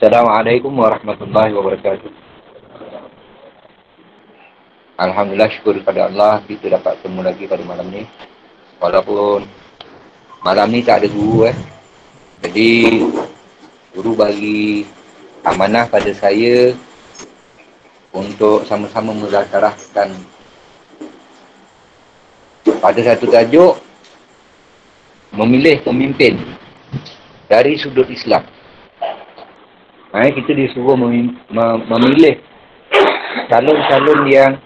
Assalamualaikum warahmatullahi wabarakatuh. Alhamdulillah syukur kepada Allah kita dapat bertemu lagi pada malam ni. Walaupun malam ni tak ada guru eh. Jadi guru bagi amanah pada saya untuk sama-sama muzakarahkan pada satu tajuk memilih pemimpin dari sudut Islam. Ha, kita disuruh memilih calon-calon yang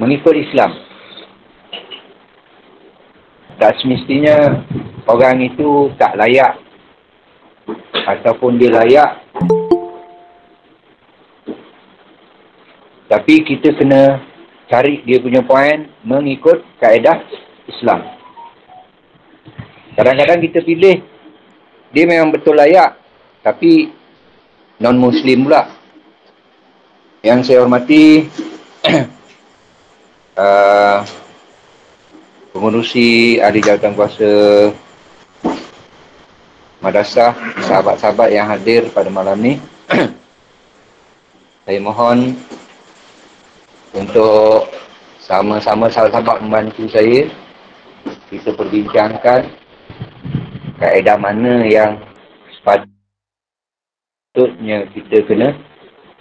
mengikut Islam. Tak semestinya orang itu tak layak ataupun dia layak. Tapi kita kena cari dia punya poin mengikut kaedah Islam. Kadang-kadang kita pilih dia memang betul layak tapi non-muslim pula. Yang saya hormati uh, pengurusi ahli jawatan kuasa madrasah, sahabat-sahabat yang hadir pada malam ni. saya mohon untuk sama-sama sahabat-sahabat membantu saya kita perbincangkan kaedah mana yang sepatutnya kita kena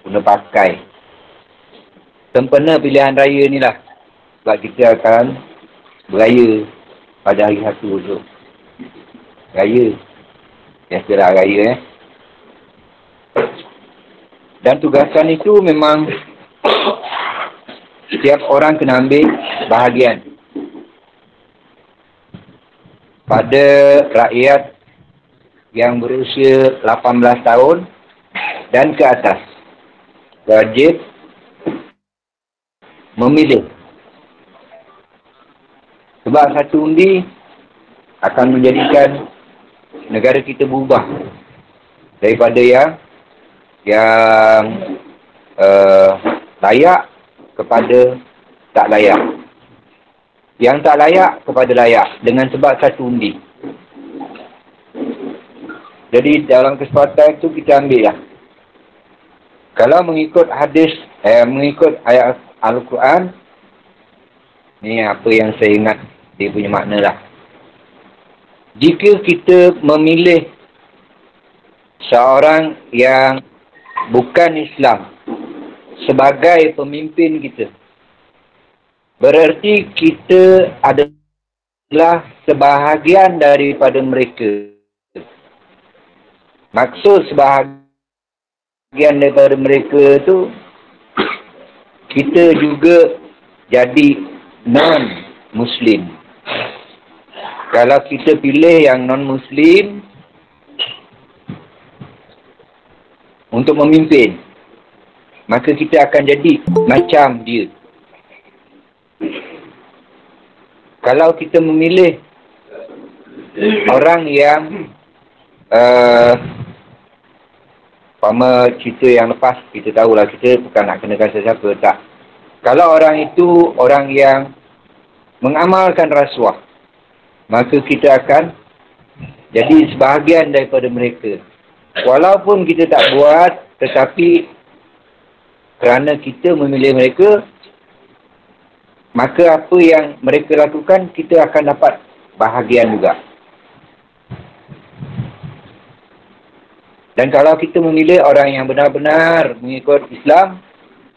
guna pakai. Sempena pilihan raya ni lah. Sebab kita akan beraya pada hari satu tu. Raya. Biasalah raya eh. Dan tugasan itu memang setiap orang kena ambil bahagian. Pada rakyat yang berusia 18 tahun dan ke atas. Wajib memilih sebab satu undi akan menjadikan negara kita berubah daripada yang yang uh, layak kepada tak layak. Yang tak layak kepada layak dengan sebab satu undi. Jadi dalam kesempatan itu kita ambil lah. Kalau mengikut hadis, eh, mengikut ayat Al-Quran, ni apa yang saya ingat dia punya makna lah. Jika kita memilih seorang yang bukan Islam sebagai pemimpin kita, berarti kita adalah sebahagian daripada mereka. Maksud sebahagian daripada mereka tu, kita juga jadi non-Muslim. Kalau kita pilih yang non-Muslim untuk memimpin, maka kita akan jadi macam dia. Kalau kita memilih orang yang uh, Pama cerita yang lepas, kita tahulah kita bukan nak kenakan sesiapa, tak. Kalau orang itu orang yang mengamalkan rasuah, maka kita akan jadi sebahagian daripada mereka. Walaupun kita tak buat, tetapi kerana kita memilih mereka, maka apa yang mereka lakukan, kita akan dapat bahagian juga. Dan kalau kita memilih orang yang benar-benar mengikut Islam,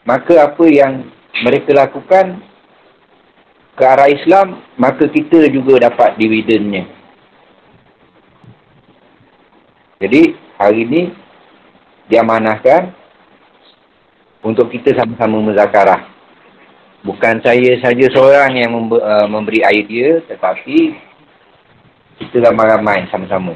maka apa yang mereka lakukan, ke arah Islam, maka kita juga dapat dividennya. Jadi, hari ini diamanahkan untuk kita sama-sama muzakarah. Bukan saya saja seorang yang uh, memberi idea, tetapi kita ramai-ramai sama-sama.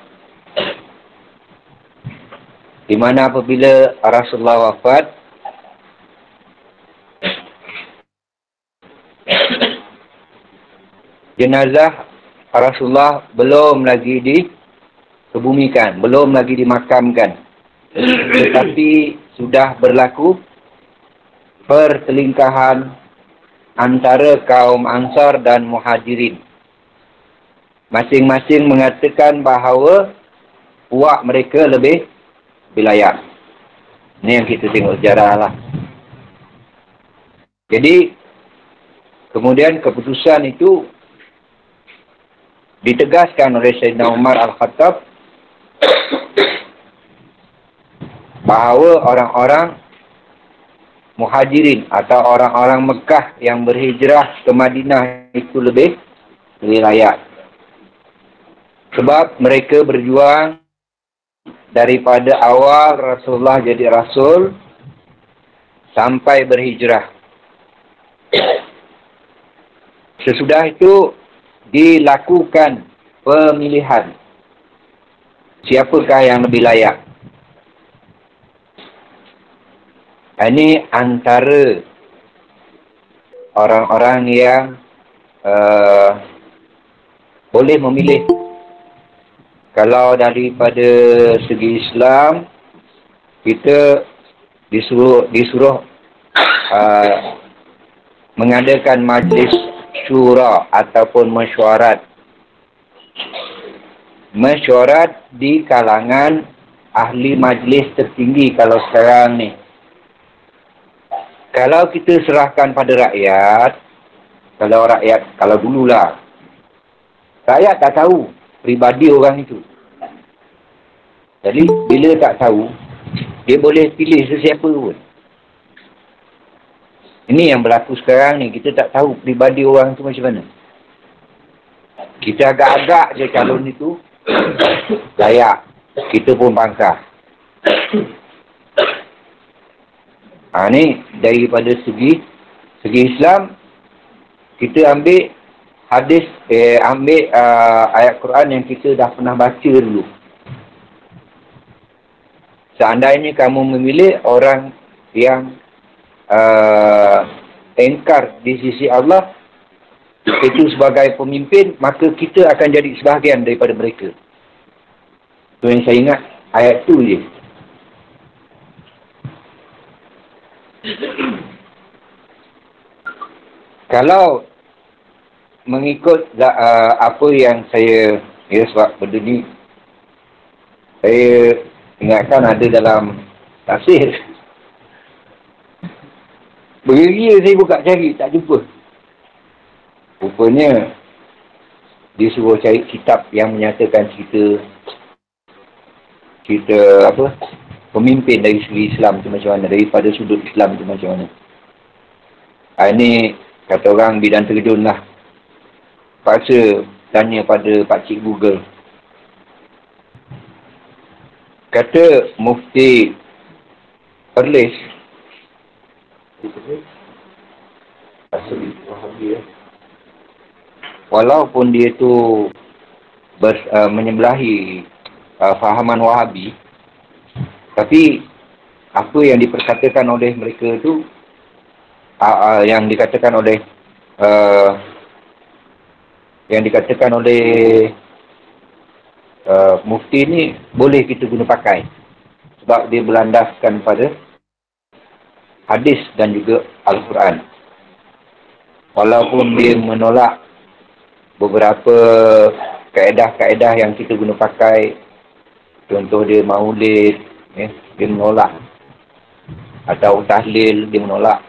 di mana apabila Rasulullah wafat jenazah Rasulullah belum lagi dikebumikan, belum lagi dimakamkan. Tetapi sudah berlaku pertelingkahan antara kaum Ansar dan Muhajirin. Masing-masing mengatakan bahawa puak mereka lebih wilayah. Ini yang kita tengok sejarah lah. Jadi, kemudian keputusan itu ditegaskan oleh Sayyidina Umar Al-Khattab bahawa orang-orang muhajirin atau orang-orang Mekah yang berhijrah ke Madinah itu lebih lebih layak. Sebab mereka berjuang daripada awal Rasulullah jadi Rasul sampai berhijrah. Sesudah itu dilakukan pemilihan siapakah yang lebih layak. Ini antara orang-orang yang uh, boleh memilih. Kalau daripada segi Islam, kita disuruh, disuruh uh, mengadakan majlis syura ataupun mesyuarat. Mesyuarat di kalangan ahli majlis tertinggi kalau sekarang ni. Kalau kita serahkan pada rakyat, kalau rakyat, kalau dululah, rakyat tak tahu pribadi orang itu. Jadi, bila tak tahu, dia boleh pilih sesiapa pun. Ini yang berlaku sekarang ni. Kita tak tahu pribadi orang tu macam mana. Kita agak-agak je calon itu. Layak. Kita pun bangkah. Ha, ni daripada segi segi Islam kita ambil hadis eh ambil uh, ayat Quran yang kita dah pernah baca dulu. Seandainya kamu memilih orang yang uh, engkar di sisi Allah itu sebagai pemimpin maka kita akan jadi sebahagian daripada mereka itu yang saya ingat ayat tu je kalau mengikut uh, apa yang saya ya sebab benda ni saya ingatkan ada dalam tafsir. Beria saya buka cari, tak jumpa. Rupanya, dia suruh cari kitab yang menyatakan cerita cerita apa pemimpin dari segi Islam tu macam mana daripada sudut Islam tu macam mana. Ha, ini kata orang bidan terjun lah paksa tanya pada pakcik Google. Kata mufti Perlis. Walaupun dia tu ber, uh, menyebelahi uh, fahaman Wahabi, tapi apa yang diperkatakan oleh mereka tu, uh, uh, yang dikatakan oleh uh, yang dikatakan oleh uh, mufti ni boleh kita guna pakai sebab dia berlandaskan pada hadis dan juga Al-Quran. Walaupun dia menolak beberapa kaedah-kaedah yang kita guna pakai, contoh dia maulid, eh, dia menolak. Atau tahlil, dia menolak.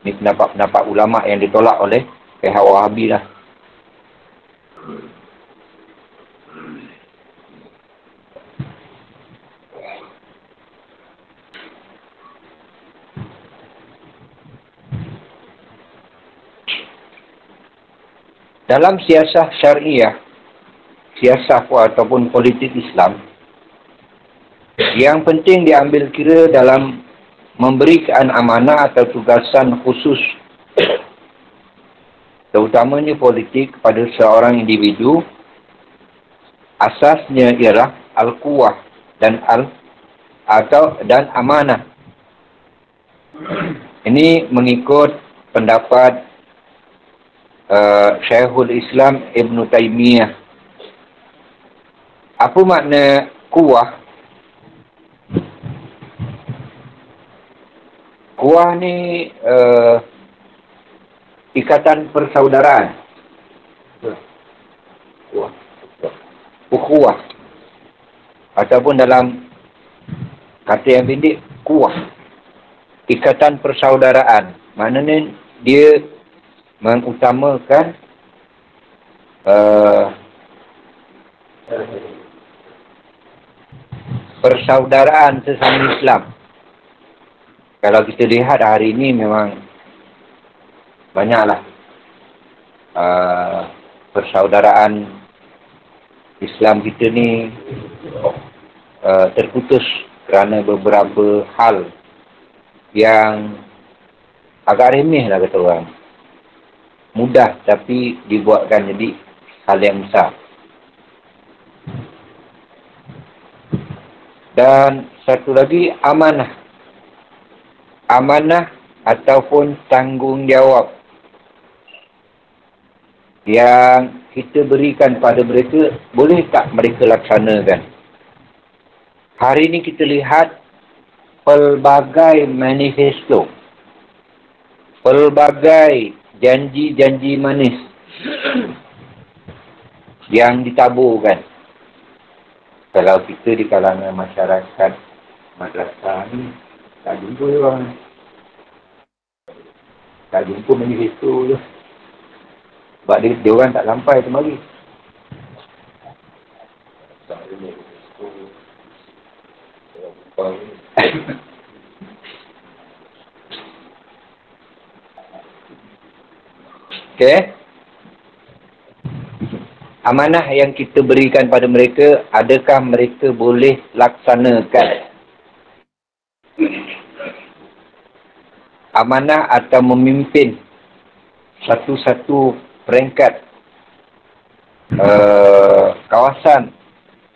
Ini pendapat-pendapat ulama yang ditolak oleh pihak Wahabi lah. Dalam siasah syariah, siasah ataupun politik Islam, yang penting diambil kira dalam memberikan amanah atau tugasan khusus terutamanya politik kepada seorang individu asasnya ialah al-quwah dan al atau dan amanah. Ini mengikut pendapat uh, Syekhul Islam Ibn Taymiyah. Apa makna kuah? Kuah ni uh, ikatan persaudaraan. Kuah. Ukhuwah. Ataupun dalam kata yang pendek, kuah. Ikatan persaudaraan. Maknanya dia mengutamakan uh, persaudaraan sesama Islam. Kalau kita lihat hari ini memang banyaklah uh, persaudaraan Islam kita ni uh, terputus kerana beberapa hal yang agak remeh lah kata orang. Mudah tapi dibuatkan jadi hal yang besar. Dan satu lagi amanah. Amanah ataupun tanggungjawab yang kita berikan pada mereka, boleh tak mereka laksanakan? Hari ini kita lihat pelbagai manifesto, pelbagai janji-janji manis yang ditaburkan. Kalau kita di kalangan masyarakat madrasah ni, tak jumpa orang. Tak jumpa manifesto tu. Sebab dia, dia orang tak sampai lagi. Okay. Amanah yang kita berikan pada mereka, adakah mereka boleh laksanakan? Amanah atau memimpin satu-satu peringkat uh, kawasan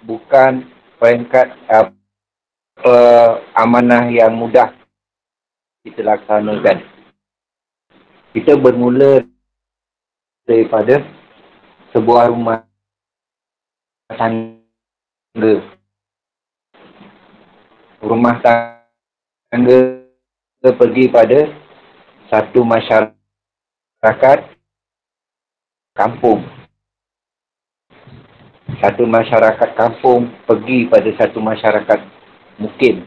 bukan peringkat uh, amanah yang mudah kita laksanakan. Kita bermula daripada sebuah rumah tangga. Rumah tangga pergi pada satu masyarakat kampung. Satu masyarakat kampung pergi pada satu masyarakat mungkin.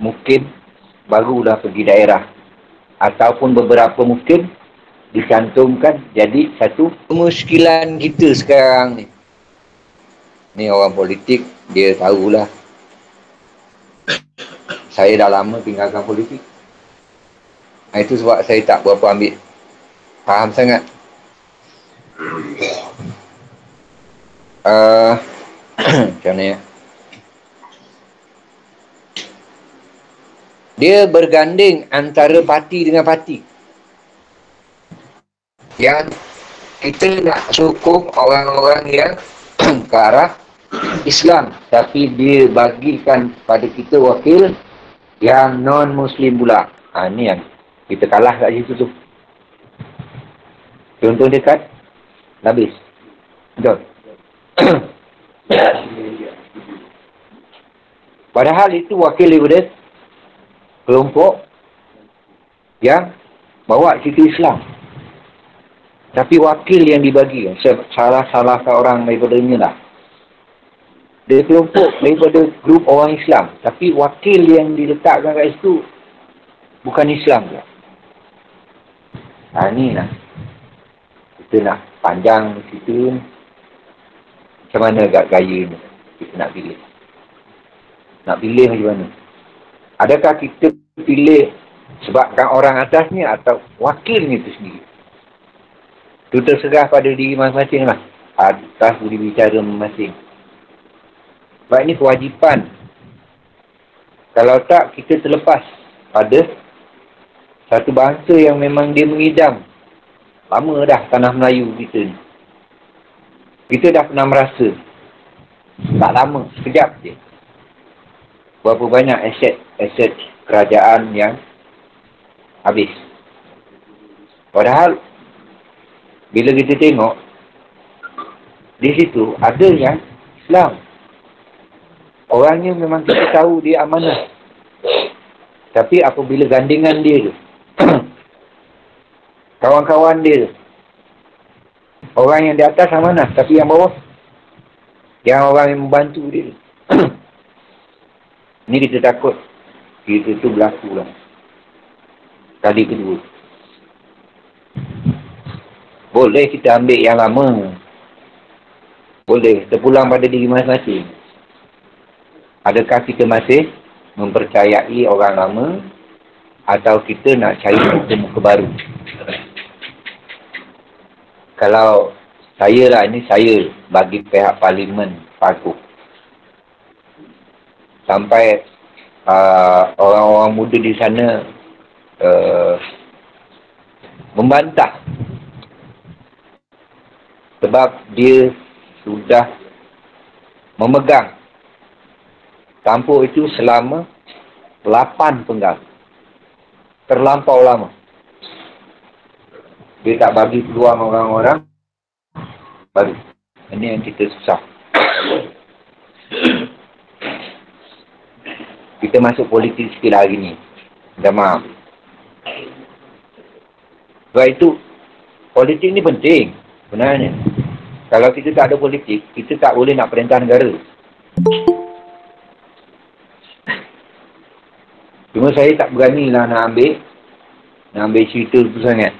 Mungkin barulah pergi daerah. Ataupun beberapa mungkin dicantumkan jadi satu kemuskilan kita sekarang ni. Ni orang politik, dia tahulah. Saya dah lama tinggalkan politik. Itu sebab saya tak berapa ambil faham sangat Uh, macam mana ya? Dia berganding antara parti dengan parti. Yang kita nak sokong orang-orang yang ke arah Islam. Tapi dia bagikan pada kita wakil yang non-Muslim pula. Ha, ni yang kita kalah kat situ tu. Contoh dekat Habis. Betul. Padahal itu wakil daripada kelompok yang bawa cerita Islam. Tapi wakil yang dibagi, salah-salah orang daripada ini lah. Dia kelompok daripada grup orang Islam. Tapi wakil yang diletakkan kat situ bukan Islam ke? Ha, ni lah. Kita nak panjang cerita macam mana agak gaya ni kita nak pilih. Nak pilih macam mana? Adakah kita pilih sebabkan orang atasnya atau wakilnya itu sendiri? Itu terserah pada diri masing-masing lah. Atas budi bicara masing-masing. Sebab ini kewajipan. Kalau tak kita terlepas pada satu bangsa yang memang dia mengidam Lama dah tanah Melayu kita ni. Kita dah pernah merasa. Tak lama, sekejap je. berapa banyak aset-aset kerajaan yang habis. Padahal, bila kita tengok, di situ ada yang Islam. Orangnya memang kita tahu dia amanah. Tapi apabila gandingan dia tu, kawan-kawan dia orang yang di atas amanah, tapi yang bawah, yang orang yang membantu dia. Ni kita takut, kita tu berlaku lah. Kali kedua. Boleh kita ambil yang lama. Boleh, terpulang pada diri masing-masing. Adakah kita masih mempercayai orang lama atau kita nak cari muka-muka baru? Kalau saya lah, ini saya bagi pihak parlimen Paku. Sampai uh, orang-orang muda di sana uh, membantah sebab dia sudah memegang Kampung itu selama 8 penggal. Terlampau lama. Dia tak bagi peluang orang-orang baru. Ini yang kita susah. Kita masuk politik sikit hari ni. Dah maaf. Sebab itu, politik ni penting. Sebenarnya. Kalau kita tak ada politik, kita tak boleh nak perintah negara. Cuma saya tak berani lah nak ambil nak ambil cerita tu sangat.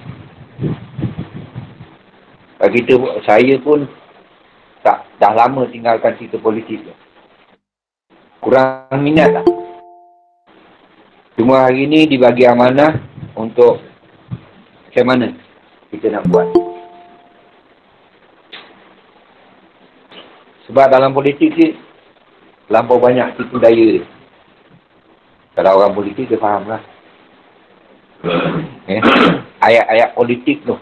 Kita, saya pun tak dah lama tinggalkan cerita politik tu. Kurang minat lah. Cuma hari ni dibagi amanah untuk macam mana kita nak buat. Sebab dalam politik ni, lampau banyak tipu daya dia. Kalau orang politik dia faham lah. eh? Ayat-ayat politik tu.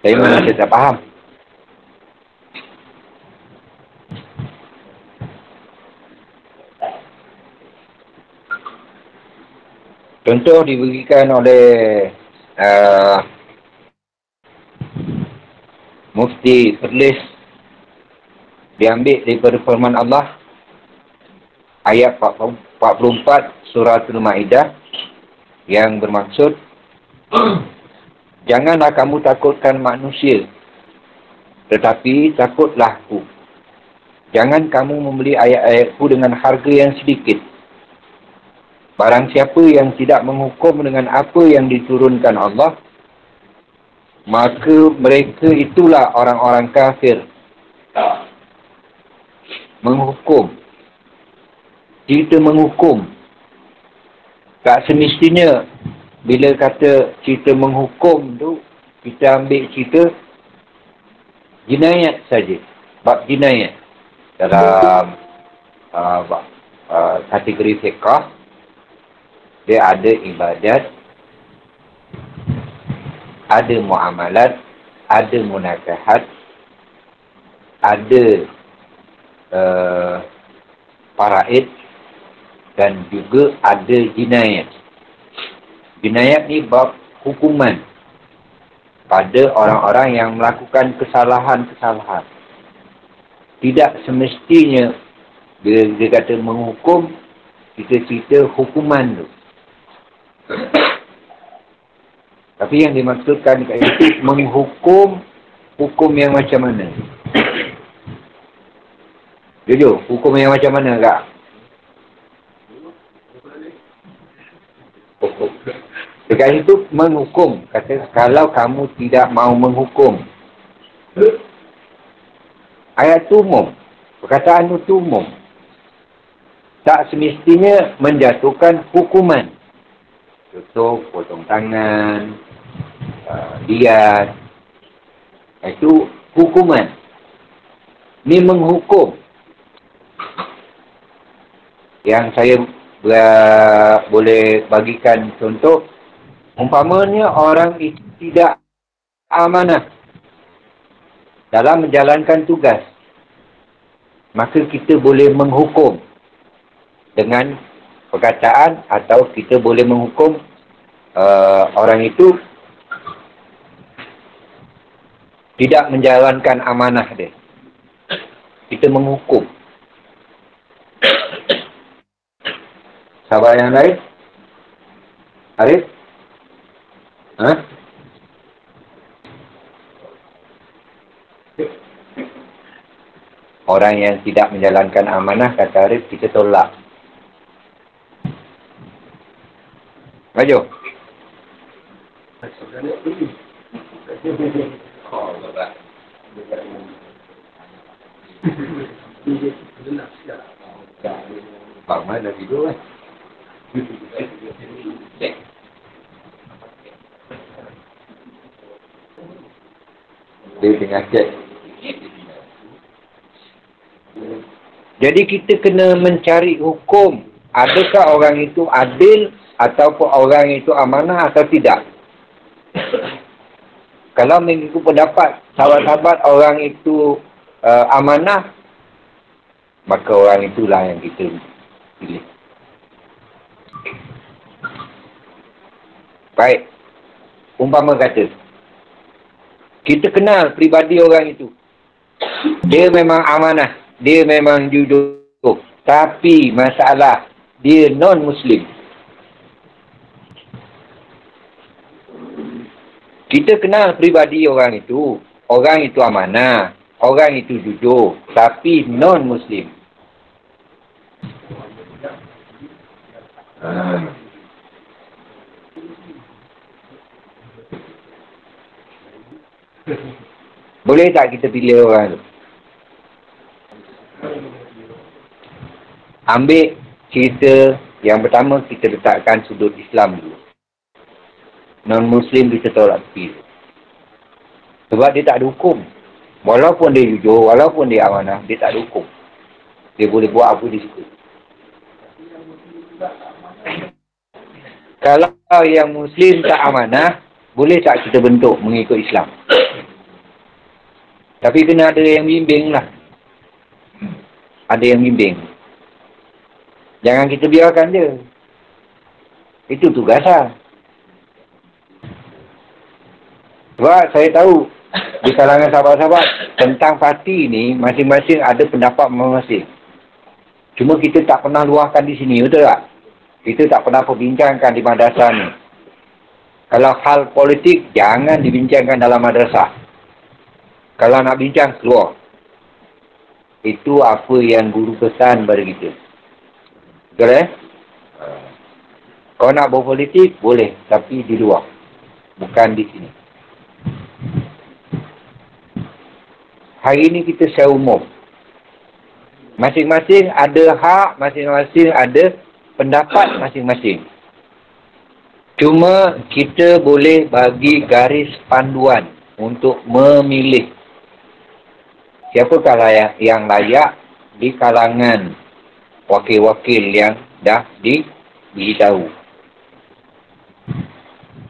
Saya memang saya tak faham. Contoh diberikan oleh uh, Mufti Perlis diambil daripada firman Allah ayat 44 surah Al-Ma'idah yang bermaksud Janganlah kamu takutkan manusia tetapi takutlah aku. Jangan kamu membeli ayat-ayatku dengan harga yang sedikit. Barang siapa yang tidak menghukum dengan apa yang diturunkan Allah, maka mereka itulah orang-orang kafir. Menghukum kita menghukum. Tak semestinya bila kata kita menghukum tu, kita ambil cerita jinayat saja. Bab jinayat. Dalam uh, kategori fiqah, dia ada ibadat, ada muamalat, ada munakahat, ada uh, paraid, dan juga ada jinayat. Jinayat ni bab hukuman pada orang-orang yang melakukan kesalahan-kesalahan. Tidak semestinya bila dia kata menghukum, kita cerita hukuman tu. Tapi yang dimaksudkan dekat itu menghukum hukum yang macam mana? Jujur, hukum yang macam mana kak? Dekat itu menghukum. Kata, kalau kamu tidak mau menghukum. Ayat itu umum. Perkataan itu umum. Tak semestinya menjatuhkan hukuman. Contoh, potong tangan, uh, diat. Itu hukuman. Ini menghukum. Yang saya boleh bagikan contoh Umpamanya orang itu tidak amanah dalam menjalankan tugas. Maka kita boleh menghukum. dengan perkataan atau kita boleh menghukum uh, orang itu tidak menjalankan amanah dia. Kita menghukum. Sahabat yang lain? Arif? Ha? Orang yang tidak menjalankan amanah, kata Arif, kita tolak. Maju. Bang mana tidur kan? Dia tengah cek. Jadi kita kena mencari hukum. Adakah orang itu adil ataupun orang itu amanah atau tidak? Kalau mengikut pendapat sahabat-sahabat orang itu uh, amanah, maka orang itulah yang kita pilih. Baik. Umpama kata. Kita kenal pribadi orang itu. Dia memang amanah. Dia memang jujur. Tapi masalah dia non-Muslim. Kita kenal pribadi orang itu. Orang itu amanah. Orang itu jujur. Tapi non-Muslim. Hmm. Boleh tak kita pilih orang tu? Ambil cerita yang pertama kita letakkan sudut Islam dulu. Non-Muslim kita tolak tepi. Sebab dia tak ada hukum. Walaupun dia jujur, walaupun dia amanah, dia tak ada hukum. Dia boleh buat apa dia suka. Kalau yang Muslim tak amanah, boleh tak kita bentuk mengikut Islam? Tapi kena ada yang bimbing lah. Ada yang bimbing. Jangan kita biarkan dia. Itu tugas lah. Sebab saya tahu di kalangan sahabat-sahabat tentang parti ni masing-masing ada pendapat masing-masing. Cuma kita tak pernah luahkan di sini, betul tak? Kita tak pernah perbincangkan di madrasah ni. Kalau hal politik, jangan dibincangkan dalam madrasah. Kalau nak bincang, keluar. Itu apa yang guru pesan pada kita. Betul eh? Kau nak berpolitik, boleh. Tapi di luar. Bukan di sini. Hari ini kita secara umum. Masing-masing ada hak, masing-masing ada pendapat masing-masing. Cuma kita boleh bagi garis panduan untuk memilih siapakah layak, yang layak di kalangan wakil-wakil yang dah diberitahu.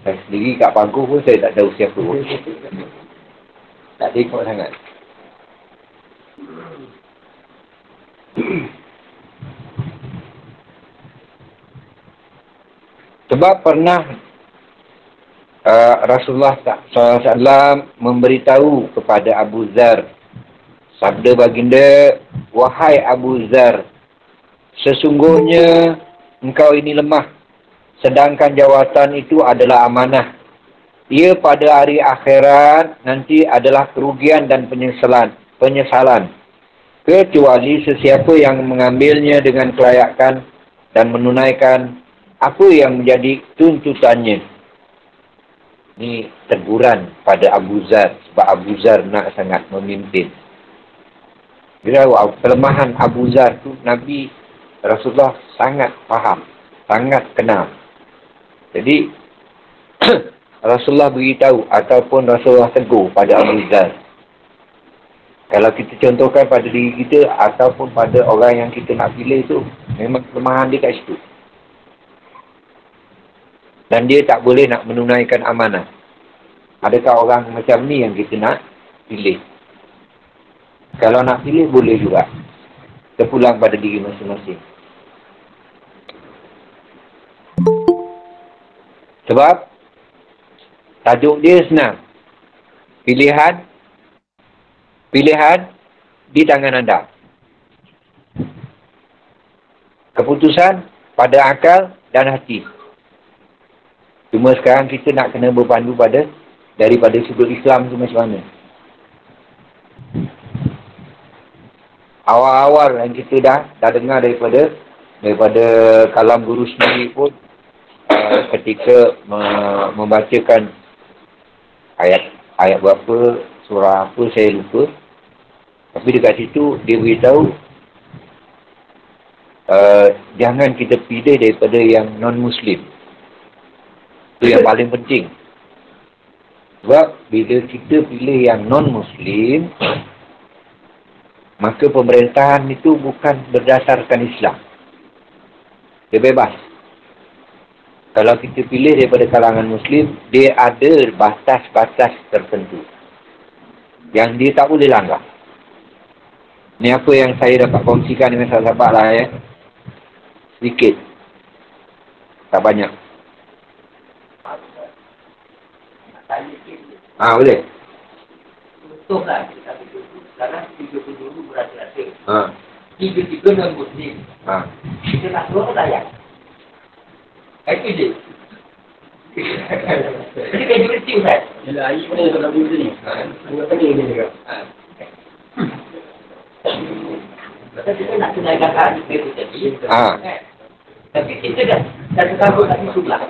Saya sendiri kat pangku pun saya tak tahu siapa pun. Tak tengok sangat. Sebab pernah uh, Rasulullah SAW memberitahu kepada Abu Zar. Sabda baginda, Wahai Abu Zar, sesungguhnya engkau ini lemah. Sedangkan jawatan itu adalah amanah. Ia pada hari akhirat nanti adalah kerugian dan penyesalan. penyesalan. Kecuali sesiapa yang mengambilnya dengan kelayakan dan menunaikan apa yang menjadi tuntutannya. Ini teguran pada Abu Zar. Sebab Abu Zar nak sangat memimpin. Bila kelemahan Abu Zar tu Nabi Rasulullah sangat faham. Sangat kenal. Jadi Rasulullah beritahu ataupun Rasulullah tegur pada Abu Zar. Kalau kita contohkan pada diri kita ataupun pada orang yang kita nak pilih tu, memang kelemahan dia kat situ. Dan dia tak boleh nak menunaikan amanah. Adakah orang macam ni yang kita nak pilih? Kalau nak pilih boleh juga. Terpulang pada diri masing-masing. Sebab tajuk dia senang. Pilihan pilihan di tangan anda. Keputusan pada akal dan hati. Cuma sekarang kita nak kena berpandu pada daripada sudut Islam tu macam mana. Awal-awal yang kita dah dah dengar daripada daripada kalam guru sendiri pun uh, ketika me membacakan ayat ayat berapa surah apa saya lupa. Tapi dekat situ dia beritahu uh, jangan kita pilih daripada yang non muslim itu yang paling penting. Sebab bila kita pilih yang non-Muslim, maka pemerintahan itu bukan berdasarkan Islam. Dia bebas. Kalau kita pilih daripada kalangan Muslim, dia ada batas-batas tertentu. Yang dia tak boleh langgar. Ini apa yang saya dapat kongsikan dengan sahabat-sahabat lah ya. Sedikit. Tak banyak. Ah boleh. Betul lah. Sekarang tiga puluh dulu berasa-rasa. Ha. Tiga-tiga non muslim. Ha. Kita nak suruh layak. Itu je. Ini kan juga tiu kan? Bila air pun dia tak boleh ni. Dia juga. Kita kita nak tunaikan hari itu tadi. Ha. Tapi kita dah dah terkabut kat situ lah.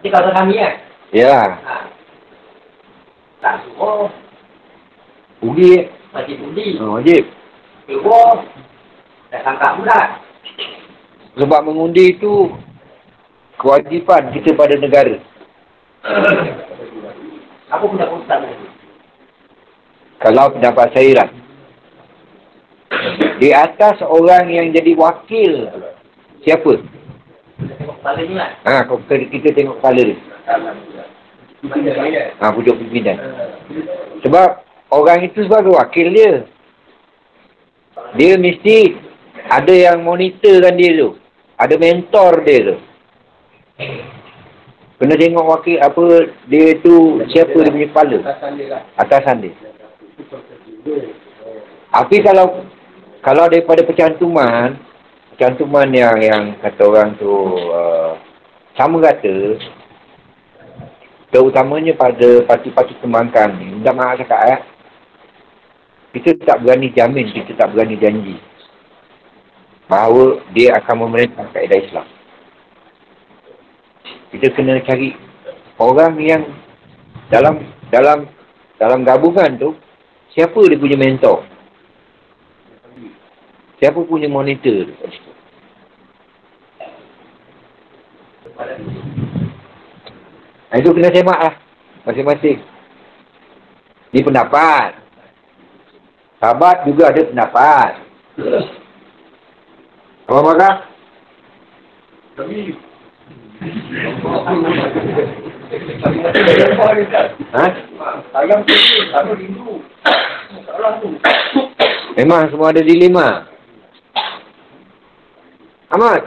Jadi kalau kami kan, Ya. ha, tak suruh, Ugi. masih buli, Ha, wajib. keluar, dah tangkap pula. Sebab mengundi itu kewajipan kita pada negara. Apa pendapat Ustaz tadi? Kalau pendapat saya lah. Di atas orang yang jadi wakil siapa? Kepala ni kan? Ha, kita, kita tengok kepala dia. Ha, pucuk pimpinan. Sebab orang itu sebagai wakil dia. Dia mesti ada yang monitorkan dia tu. Ada mentor dia tu. Kena tengok wakil apa dia tu siapa dia punya kepala. Atasan dia. Tapi kalau kalau daripada percantuman, percantuman yang yang kata orang tu uh, sama kata terutamanya pada parti-parti kembangkan ni, minta maaf cakap eh, kita tak berani jamin, kita tak berani janji bahawa dia akan memerintah kaedah Islam. Kita kena cari orang yang dalam dalam dalam gabungan tu siapa dia punya mentor? Siapa punya monitor? Nah, itu kena semak lah. Masing-masing. Di pendapat. Sahabat juga ada pendapat. Apa maka? Ha? Ayam tu, tak rindu. Salah tu. Memang semua ada dilema. Ahmad.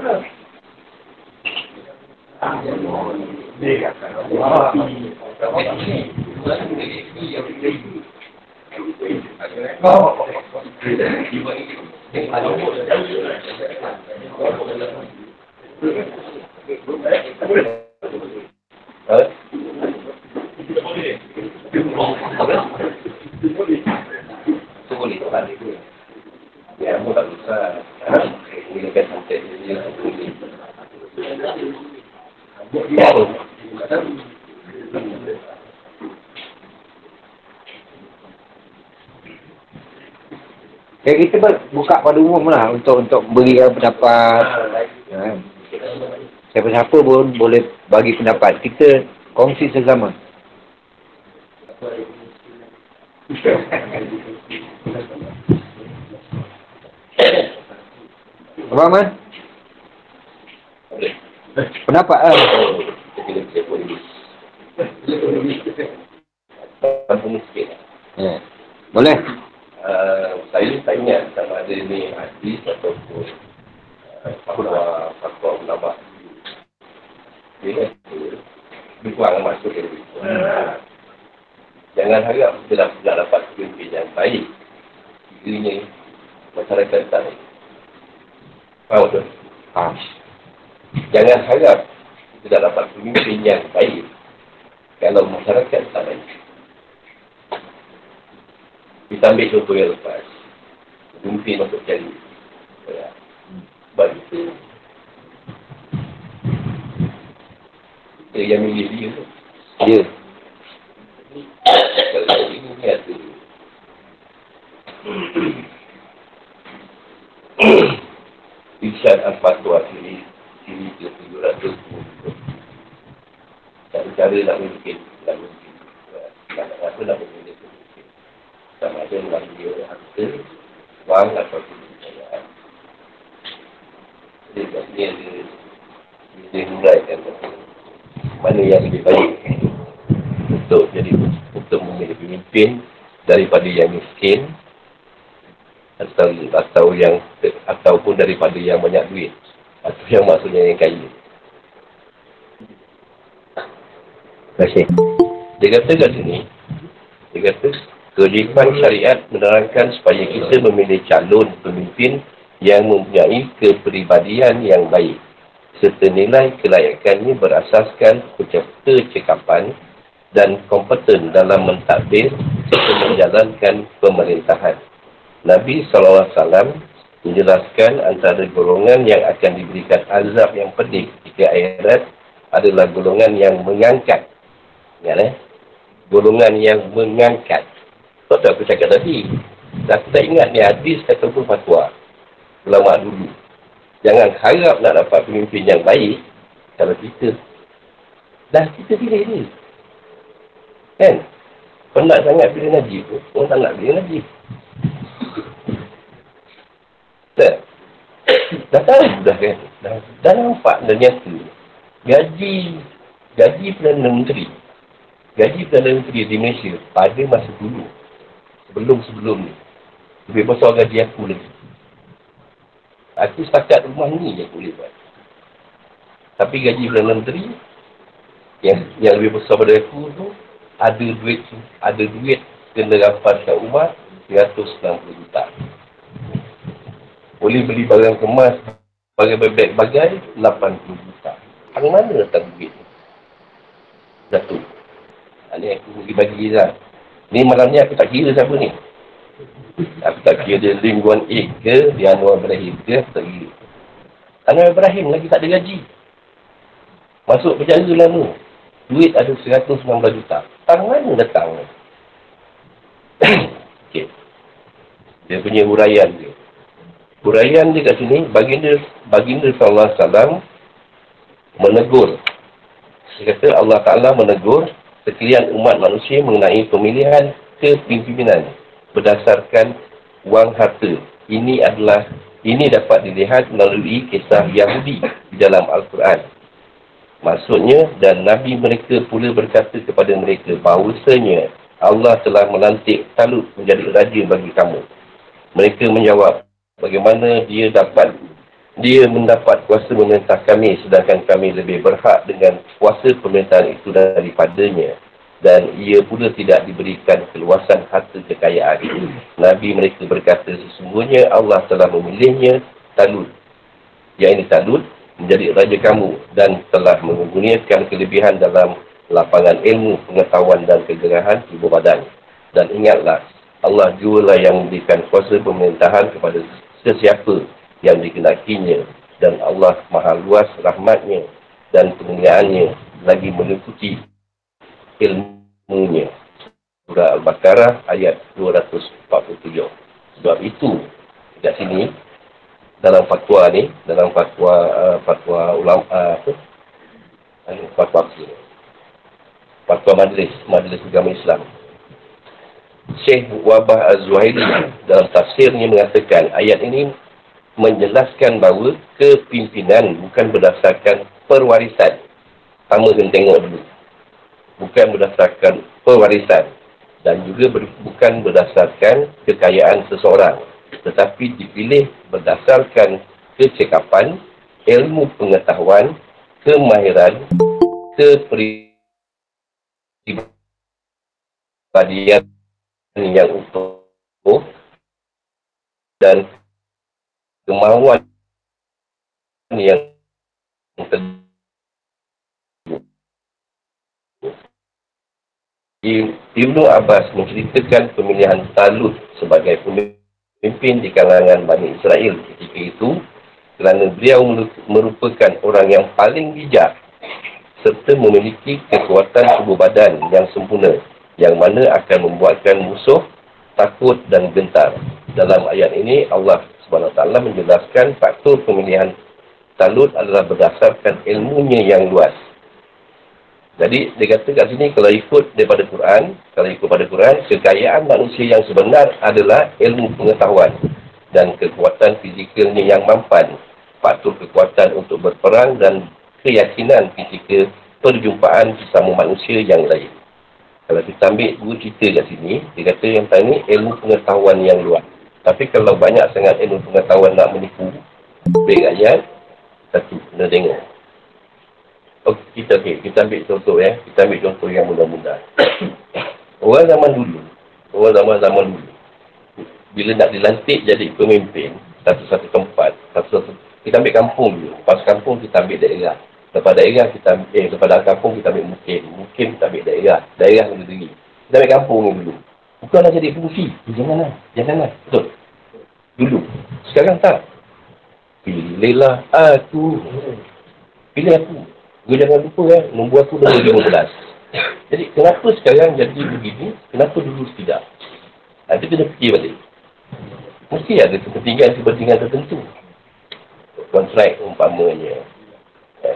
Ya, kita ber- buka pada umum lah untuk untuk berikan pendapat. Ha. Siapa-siapa pun boleh bagi pendapat. Kita kongsi sesama. Apa Man? Pendapat lah. Ya. Boleh? Saya tanya sama ada ni hadis ataupun uh, fatwa fatwa ulama. Dia kan masuk yang lebih kuat. Jangan harap kita dah nak dapat pemimpin yang baik. Kiranya masyarakat tak baik. Faham betul? Faham. Jangan harap kita dah dapat pemimpin yang baik. Kalau masyarakat tak baik. Kita ambil contoh yang lepas. Pemimpin masuk cari. Ya. Sebab itu kita yang milih dia tu. Ya. Kalau ini ni ada Isyad Al-Fatwa sini Sini ke 700 Dan cara nak mungkin Nak mungkin Tak nak rasa nak mungkin Sama ada nak dia harta Wang atau kepercayaan Jadi kat sini ada Dia menguraikan Mana yang lebih baik Untuk jadi Untuk memilih pemimpin Daripada yang miskin atau atau yang ataupun daripada yang banyak duit atau yang maksudnya yang kaya. Terima kasih. Dia kata kat sini, dia kata kewajipan syariat menerangkan supaya kita memilih calon pemimpin yang mempunyai kepribadian yang baik serta nilai kelayakannya berasaskan kecekapan dan kompeten dalam mentadbir serta menjalankan pemerintahan. Nabi SAW menjelaskan antara golongan yang akan diberikan azab yang pedih ketika akhirat adalah golongan yang mengangkat. Ingat eh? Golongan yang mengangkat. Kau tak aku cakap tadi. Dah kita ingat ni hadis ataupun fatwa. Ulama dulu. Jangan harap nak dapat pemimpin yang baik kalau kita. Dah kita pilih ni. Kan? Penat sangat pilih Najib tu. Orang tak nak pilih Najib. Tak. Dah tahu dah kan. Dah, dah nampak dah nyata. Gaji, gaji Perdana Menteri. Gaji Perdana Menteri di Malaysia pada masa dulu. Sebelum-sebelum ni. Lebih besar gaji aku lagi. Aku setakat rumah ni je aku boleh buat. Tapi gaji Perdana Menteri yang yang lebih besar pada aku tu ada duit ada duit kena rapat kat rumah 160 juta. Boleh beli barang kemas, bagai-bagai bagai 80 juta. Dari mana datang duit ni? Datuk. Ha, ni aku pergi bagi lah. Ni malam ni aku tak kira siapa ni. Aku tak kira dia Lim Guan Ek ke, dia Anwar Ibrahim ke, aku tak kira. Anwar Ibrahim lagi tak ada gaji. Masuk penjara lama. Duit ada 119 juta. Tang mana datang okay. Dia punya huraian dia. Huraian dia kat sini, baginda, baginda wasallam menegur. Dia kata Allah Ta'ala menegur sekalian umat manusia mengenai pemilihan kepimpinan berdasarkan wang harta. Ini adalah ini dapat dilihat melalui kisah Yahudi di dalam Al-Quran. Maksudnya, dan Nabi mereka pula berkata kepada mereka bahawasanya Allah telah melantik Talut menjadi raja bagi kamu. Mereka menjawab, bagaimana dia dapat dia mendapat kuasa memerintah kami sedangkan kami lebih berhak dengan kuasa pemerintahan itu daripadanya dan ia pula tidak diberikan keluasan harta kekayaan. Nabi mereka berkata sesungguhnya Allah telah memilihnya Talut. Yang ini Talut menjadi raja kamu dan telah menggunakan kelebihan dalam lapangan ilmu, pengetahuan dan kegerahan tubuh badan. Dan ingatlah, Allah jualah yang memberikan kuasa pemerintahan kepada sesiapa yang dikenakinya dan Allah maha luas rahmatnya dan kemuliaannya lagi meliputi ilmunya. Surah Al-Baqarah ayat 247. Sebab itu, dekat sini, dalam fatwa ni, dalam fatwa uh, fatwa ulama uh, apa? Fatwa apa? Fatwa Majlis, Majlis Agama Islam. Syekh Wabah Az-Zuhairi dalam tafsirnya mengatakan ayat ini menjelaskan bahawa kepimpinan bukan berdasarkan perwarisan. Sama kena tengok dulu. Bukan berdasarkan perwarisan. Dan juga ber, bukan berdasarkan kekayaan seseorang. Tetapi dipilih berdasarkan kecekapan, ilmu pengetahuan, kemahiran, kepribadian yang utuh dan kemauan yang. Ibnu Abbas menceritakan pemilihan Talut sebagai pemimpin di kalangan Bani Israel ketika itu kerana beliau merupakan orang yang paling bijak serta memiliki kekuatan tubuh badan yang sempurna yang mana akan membuatkan musuh takut dan gentar. Dalam ayat ini Allah SWT menjelaskan faktor pemilihan Talut adalah berdasarkan ilmunya yang luas jadi dia kata kat sini kalau ikut daripada Quran, kalau ikut pada Quran, kekayaan manusia yang sebenar adalah ilmu pengetahuan dan kekuatan fizikalnya yang mampan. Faktor kekuatan untuk berperang dan keyakinan ketika perjumpaan sesama manusia yang lain. Kalau kita ambil dua cerita kat sini, dia kata yang tadi ilmu pengetahuan yang luas. Tapi kalau banyak sangat ilmu pengetahuan nak menipu, baik ayat, satu, kena tengok. Oh, kita okay, kita ambil contoh ya. Kita ambil contoh yang mudah-mudah. orang zaman dulu, orang zaman zaman dulu, bila nak dilantik jadi pemimpin satu-satu tempat, satu-satu kita ambil kampung dulu. Lepas kampung kita ambil daerah. Lepas daerah kita ambil, eh, lepas kampung kita ambil mungkin. Mungkin kita ambil daerah. Daerah negeri. Kita ambil kampung dulu. Bukanlah jadi fungsi. Eh, janganlah. Janganlah. Betul. Dulu. Sekarang tak. Pilihlah aku. Pilih aku. Gue jangan lupa kan, nombor aku nombor 15. Jadi kenapa sekarang jadi begini, kenapa dulu tidak? Ha, itu kena fikir balik. Mesti ada kepentingan-kepentingan tertentu. Kontrak umpamanya. Ha.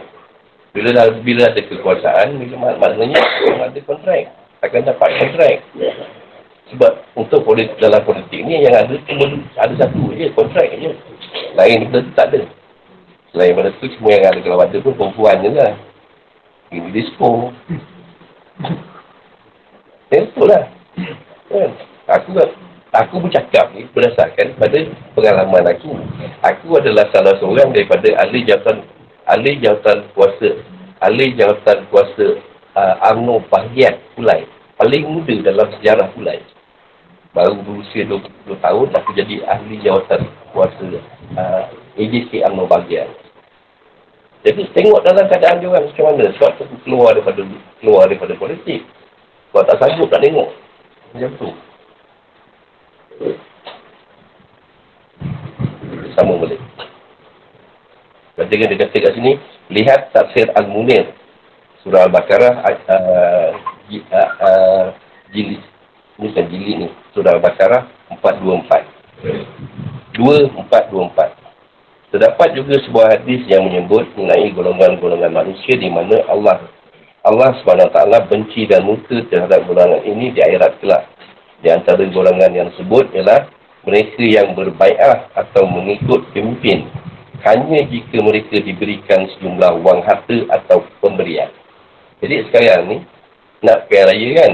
Bila, dah, bila ada kekuasaan, bila maknanya orang ada kontrak. Akan dapat kontrak. Sebab untuk politik, dalam politik ni yang ada cuma ada satu je, kontrak je. Lain kita tak ada. Selain pada tu, semua yang ada kalau ada pun perempuan je lah. Ini disco. Eh, betul lah. Kan? Aku aku bercakap ni berdasarkan pada pengalaman aku. Aku adalah salah seorang daripada ahli jawatan ahli jawatan kuasa ahli jawatan kuasa uh, UMNO bahagian Pulai. Paling muda dalam sejarah Pulai. Baru berusia 20, 20 tahun aku jadi ahli jawatan kuasa uh, AJK UMNO bahagian. Jadi tengok dalam keadaan dia orang macam mana. Sebab tu keluar daripada keluar daripada politik. Sebab tak sanggup tak tengok. Macam tu. Sama boleh. Kan dia kata kat sini, lihat tafsir Al-Munir. Surah Al-Baqarah, uh, uh, uh, jilid. Ini kan jilid ni. Surah Al-Baqarah 424. 2424. Terdapat juga sebuah hadis yang menyebut mengenai golongan-golongan manusia di mana Allah Allah SWT benci dan muka terhadap golongan ini di akhirat kelak. Di antara golongan yang sebut ialah mereka yang berbaikat atau mengikut pemimpin hanya jika mereka diberikan sejumlah wang harta atau pemberian. Jadi sekarang ni nak kaya raya kan?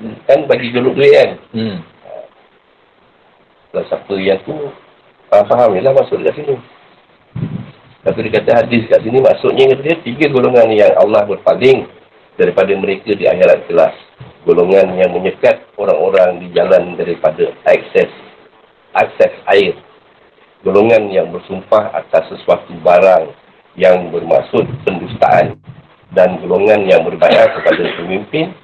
Kan bagi jolok duit kan? Hmm. Kalau siapa yang tu faham, faham masuk dekat sini. Tapi dia kata hadis kat sini maksudnya kata dia tiga golongan yang Allah berpaling daripada mereka di akhirat kelas. Golongan yang menyekat orang-orang di jalan daripada akses akses air. Golongan yang bersumpah atas sesuatu barang yang bermaksud pendustaan dan golongan yang berbayar kepada pemimpin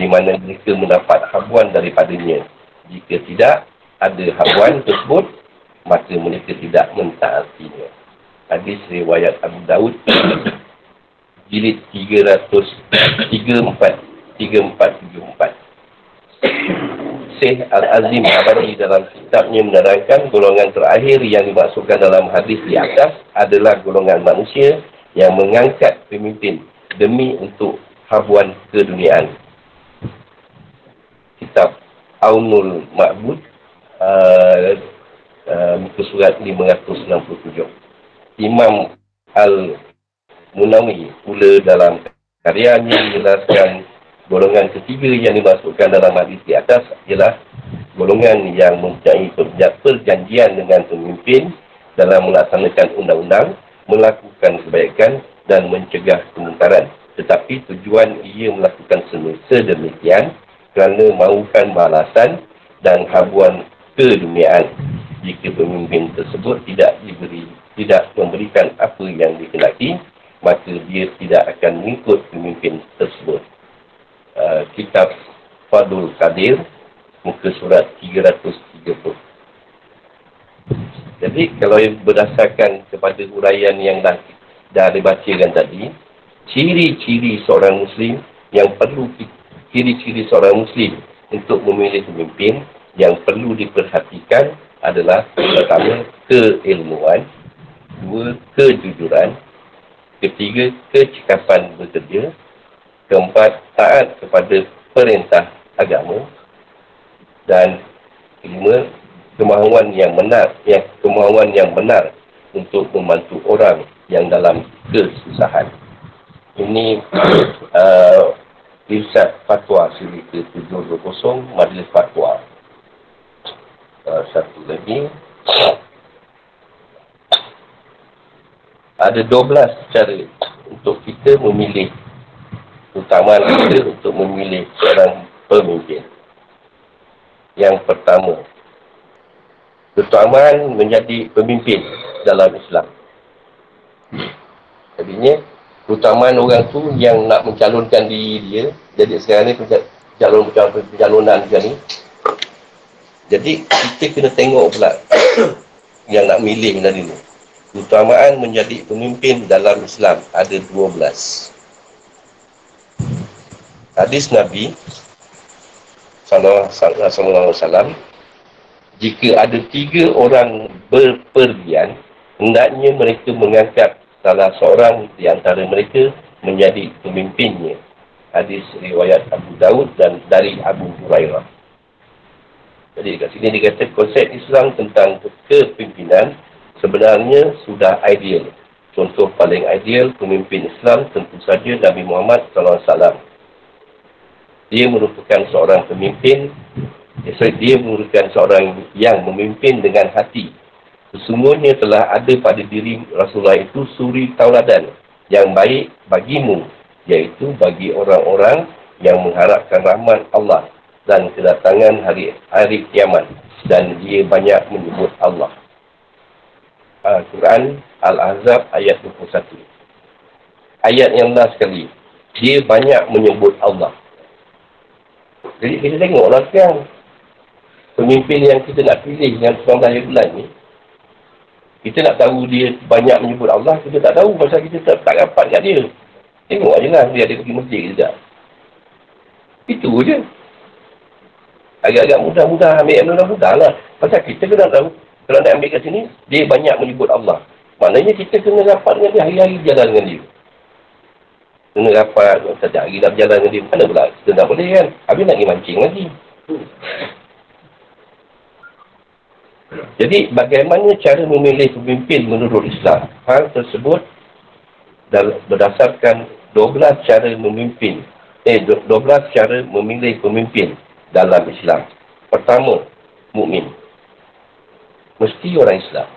di mana mereka mendapat habuan daripadanya. Jika tidak ada habuan tersebut, maka mereka tidak mentaatinya hadis riwayat Abu Daud jilid 300 34 3474 Syekh Al-Azim Abadi dalam kitabnya menerangkan golongan terakhir yang dimaksudkan dalam hadis di atas adalah golongan manusia yang mengangkat pemimpin demi untuk habuan keduniaan. Kitab Aunul Ma'bud uh, uh, muka surat 567. Imam Al-Munawi pula dalam karyanya menjelaskan golongan ketiga yang dimasukkan dalam hadis di atas ialah golongan yang mempunyai perjanjian dengan pemimpin dalam melaksanakan undang-undang, melakukan kebaikan dan mencegah kemungkaran tetapi tujuan ia melakukan sedemikian kerana mahukan balasan dan habuan keduniaan. Jika pemimpin tersebut tidak diberi tidak memberikan apa yang dikenaki maka dia tidak akan mengikut pemimpin tersebut. Uh, kitab Fadul Kadir muka surat 330 jadi kalau berdasarkan kepada huraian yang dah dah dibacakan tadi ciri-ciri seorang muslim yang perlu ciri-ciri seorang muslim untuk memilih pemimpin yang perlu diperhatikan adalah pertama keilmuan dua kejujuran ketiga kecikapan bekerja keempat taat kepada perintah agama dan kelima kemahuan yang benar yang kemahuan yang benar untuk membantu orang yang dalam kesusahan. Ini uh, Irsyad Fatwa siri ke-720 Majlis Fatwa. Uh, satu lagi. Ada 12 cara untuk kita memilih. Utama kita untuk memilih seorang pemimpin. Yang pertama. Keutamaan menjadi pemimpin dalam Islam. Jadinya, keutamaan orang tu yang nak mencalonkan diri dia. Jadi sekarang ni calon calon pencalonan macam ni. Jadi kita kena tengok pula yang nak milih dari ni. Keutamaan menjadi pemimpin dalam Islam ada 12 hadis Nabi sallallahu alaihi wasallam jika ada tiga orang berpergian hendaknya mereka mengangkat salah seorang di antara mereka menjadi pemimpinnya. Hadis riwayat Abu Daud dan dari Abu Hurairah. Jadi kat sini dikata konsep Islam tentang kepimpinan sebenarnya sudah ideal. Contoh paling ideal pemimpin Islam tentu saja Nabi Muhammad SAW. Dia merupakan seorang pemimpin, eh, dia merupakan seorang yang memimpin dengan hati Sesungguhnya telah ada pada diri Rasulullah itu suri tauladan yang baik bagimu, iaitu bagi orang-orang yang mengharapkan rahmat Allah dan kedatangan hari hari kiamat dan dia banyak menyebut Allah. Al-Quran Al-Azab ayat 21. Ayat yang last sekali. Dia banyak menyebut Allah. Jadi kita tengoklah sekarang. Pemimpin yang kita nak pilih dengan 19 bulan ni, kita nak tahu dia banyak menyebut Allah, kita tak tahu pasal kita tak, tak rapat kat dia. Tengok aja lah dia ada pergi masjid ke tak. Itu je. Agak-agak mudah-mudah ambil yang mudah-mudah lah. Pasal kita kena tahu, kalau nak ambil kat sini, dia banyak menyebut Allah. Maknanya kita kena rapat dengan dia, hari-hari jalan dengan dia. Kena rapat, setiap hari nak berjalan dengan dia. Mana pula kita tak boleh kan? Habis nak pergi mancing lagi. Jadi bagaimana cara memilih pemimpin menurut Islam? Hal tersebut berdasarkan 12 cara memimpin. Eh, 12 cara memilih pemimpin dalam Islam. Pertama, mukmin. Mesti orang Islam.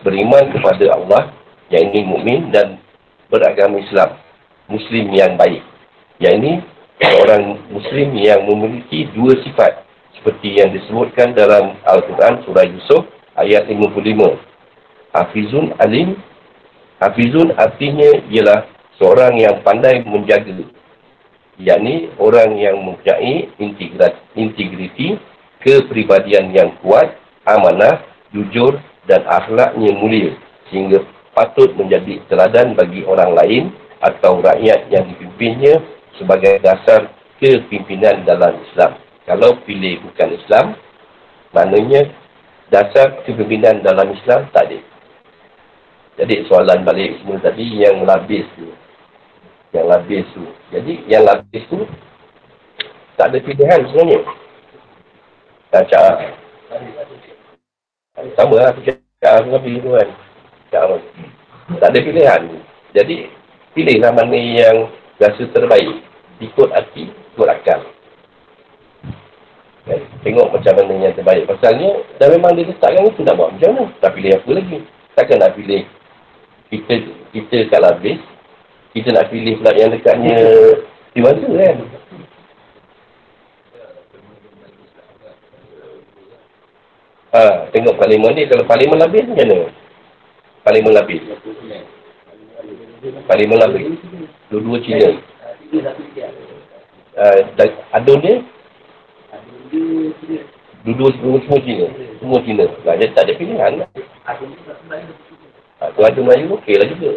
Beriman kepada Allah, yang ini mukmin dan beragama Islam. Muslim yang baik. Yang ini orang Muslim yang memiliki dua sifat seperti yang disebutkan dalam Al-Quran surah Yusuf ayat 55. Hafizun alim. Hafizun artinya ialah seorang yang pandai menjaga. yakni orang yang mempunyai integriti, kepribadian yang kuat, amanah, jujur dan akhlaknya mulia. Sehingga patut menjadi teladan bagi orang lain atau rakyat yang dipimpinnya sebagai dasar kepimpinan dalam Islam. Kalau pilih bukan Islam, maknanya dasar kepimpinan dalam Islam tak ada. Jadi soalan balik semua tadi yang labis tu. Yang labis tu. Jadi yang labis tu tak ada pilihan sebenarnya. Cakap sama lah cakap Nabi tu kan. Tak ada pilihan. Jadi pilihlah mana yang rasa terbaik. Ikut hati, ikut akal. Kan? Tengok macam mana yang terbaik. Pasalnya, dah memang dia letakkan itu nak buat macam mana. Tak pilih apa lagi. Takkan nak pilih kita kita kat labis. kita nak pilih pula yang dekatnya di mana kan? Ha, tengok parlimen ni, kalau parlimen labis macam mana? Parlimen labis. Parlimen labis. Dua-dua Cina. Uh, adun dia? Dua-dua semua, Cina. Semua Cina. Nah, dia tak ada pilihan. Ha, tu ada Melayu okey lah juga.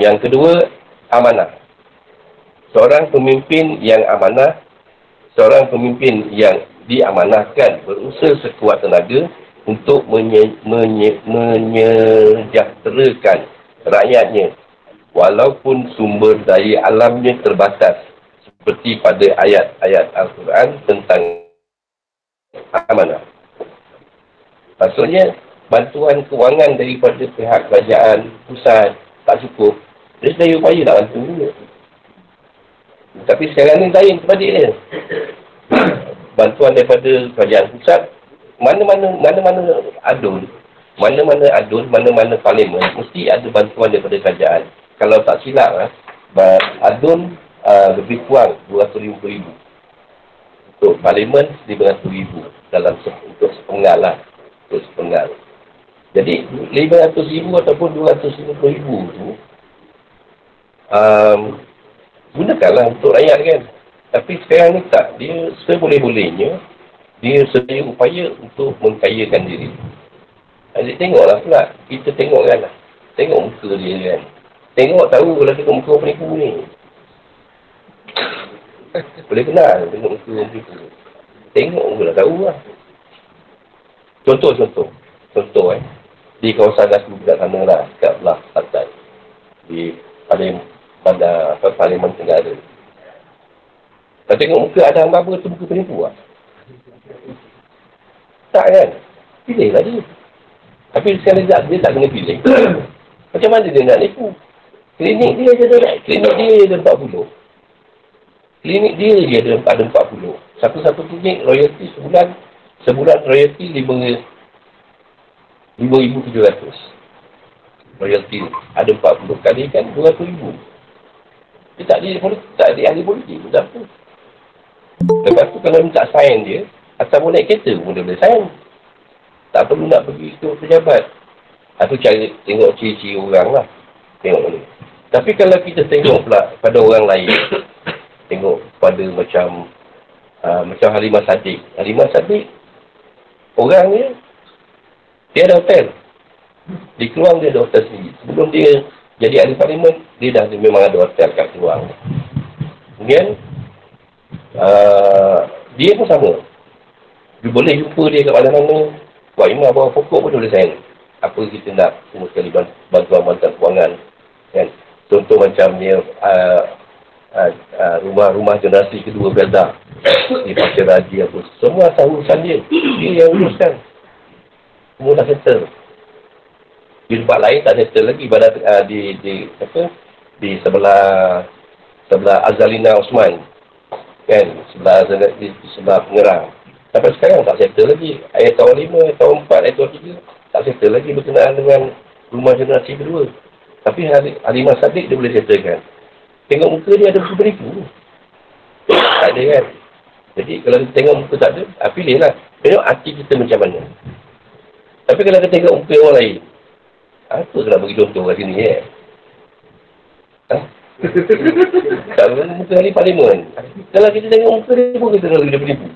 Yang kedua, amanah. Seorang pemimpin yang amanah, seorang pemimpin yang diamanahkan berusaha sekuat tenaga untuk menye, menye, menyejahterakan rakyatnya walaupun sumber daya alamnya terbatas seperti pada ayat-ayat Al-Quran tentang amanah. Maksudnya, bantuan kewangan daripada pihak kerajaan pusat tak cukup. Dia sedaya upaya nak bantu. Tapi sekarang ni lain sebalik dia. bantuan daripada kerajaan pusat, mana-mana mana-mana adun, mana-mana adun, mana-mana parlimen, mesti ada bantuan daripada kerajaan. Kalau tak silap, lah, adun uh, lebih kurang RM250,000. Untuk parlimen, RM500,000 dalam untuk sepenggal lah. Untuk sepenggal. Jadi, RM500,000 ataupun RM250,000 tu, um, gunakanlah untuk rakyat kan. Tapi sekarang ni tak. Dia seboleh-bolehnya, dia sedaya upaya untuk mengkayakan diri. Adik tengoklah pula. Kita tengok kan lah. Tengok muka dia kan. Tengok tahu kalau tengok muka penipu ni. Boleh kenal tengok muka penipu. Tengok pun dah tahu lah. Contoh-contoh. Contoh eh. Di kawasan Nasib dekat sana lah. Dekat belah Selatan. Di paling pada apa Parlimen Tenggara. Kalau tengok muka ada hamba tu muka penipu lah. Tak kan? Pilih lah dia. Tapi sekarang dia, dia tak kena pilih. Macam mana dia nak nipu? Klinik dia je ada, klinik dia je ada 40. Klinik dia je ada, ada 40. Satu-satu klinik royalty sebulan, sebulan royalty 5,700. Royalty ada 40 kali kan 200,000. Dia tak ada politik, tak ada ahli politik pun tak apa. Lepas tu kalau minta sign dia, atau mau naik kereta pun dia boleh sign. Tak perlu nak pergi ke pejabat. Itu cara tengok ciri-ciri orang lah. Tengok ni. Tapi kalau kita tengok pula pada orang lain. tengok pada macam uh, macam Halimah Sadiq. Halimah Sadiq, orang ni, dia ada hotel. Di Keluang dia ada hotel sendiri. Sebelum dia jadi ahli parlimen, dia dah memang ada hotel kat Keluang. Kemudian, uh, dia pun sama. Dia boleh jumpa dia kat mana-mana. Buat imam bawa pokok pun boleh sayang. Apa kita nak semua sekali bantuan-bantuan kewangan. Kan? Contoh macam dia uh, uh, uh, rumah-rumah generasi kedua berada di Pasir Raji apa. Semua asal urusan dia. Dia yang uruskan. Semua dah settle. Di tempat lain tak settle lagi. Pada, uh, di, di, apa, di sebelah sebelah Azalina Osman. Kan? Sebelah di sebelah pengerang. Sampai sekarang tak settle lagi. Ayat tahun lima, ayat tahun empat, ayat tahun tiga. Tak settle lagi berkenaan dengan rumah generasi kedua. Tapi Halimah Sadiq dia boleh settlekan. Tengok muka dia ada beribu. Tak ada kan. Jadi kalau kita tengok muka tak ada, ah, pilihlah. Tengok hati kita macam mana. Tapi kalau kita tengok muka orang lain, apa nak bagi contoh kat sini eh? Ha? tak muka hari parlimen. Kalau kita tengok muka dia pun kita dia penipu.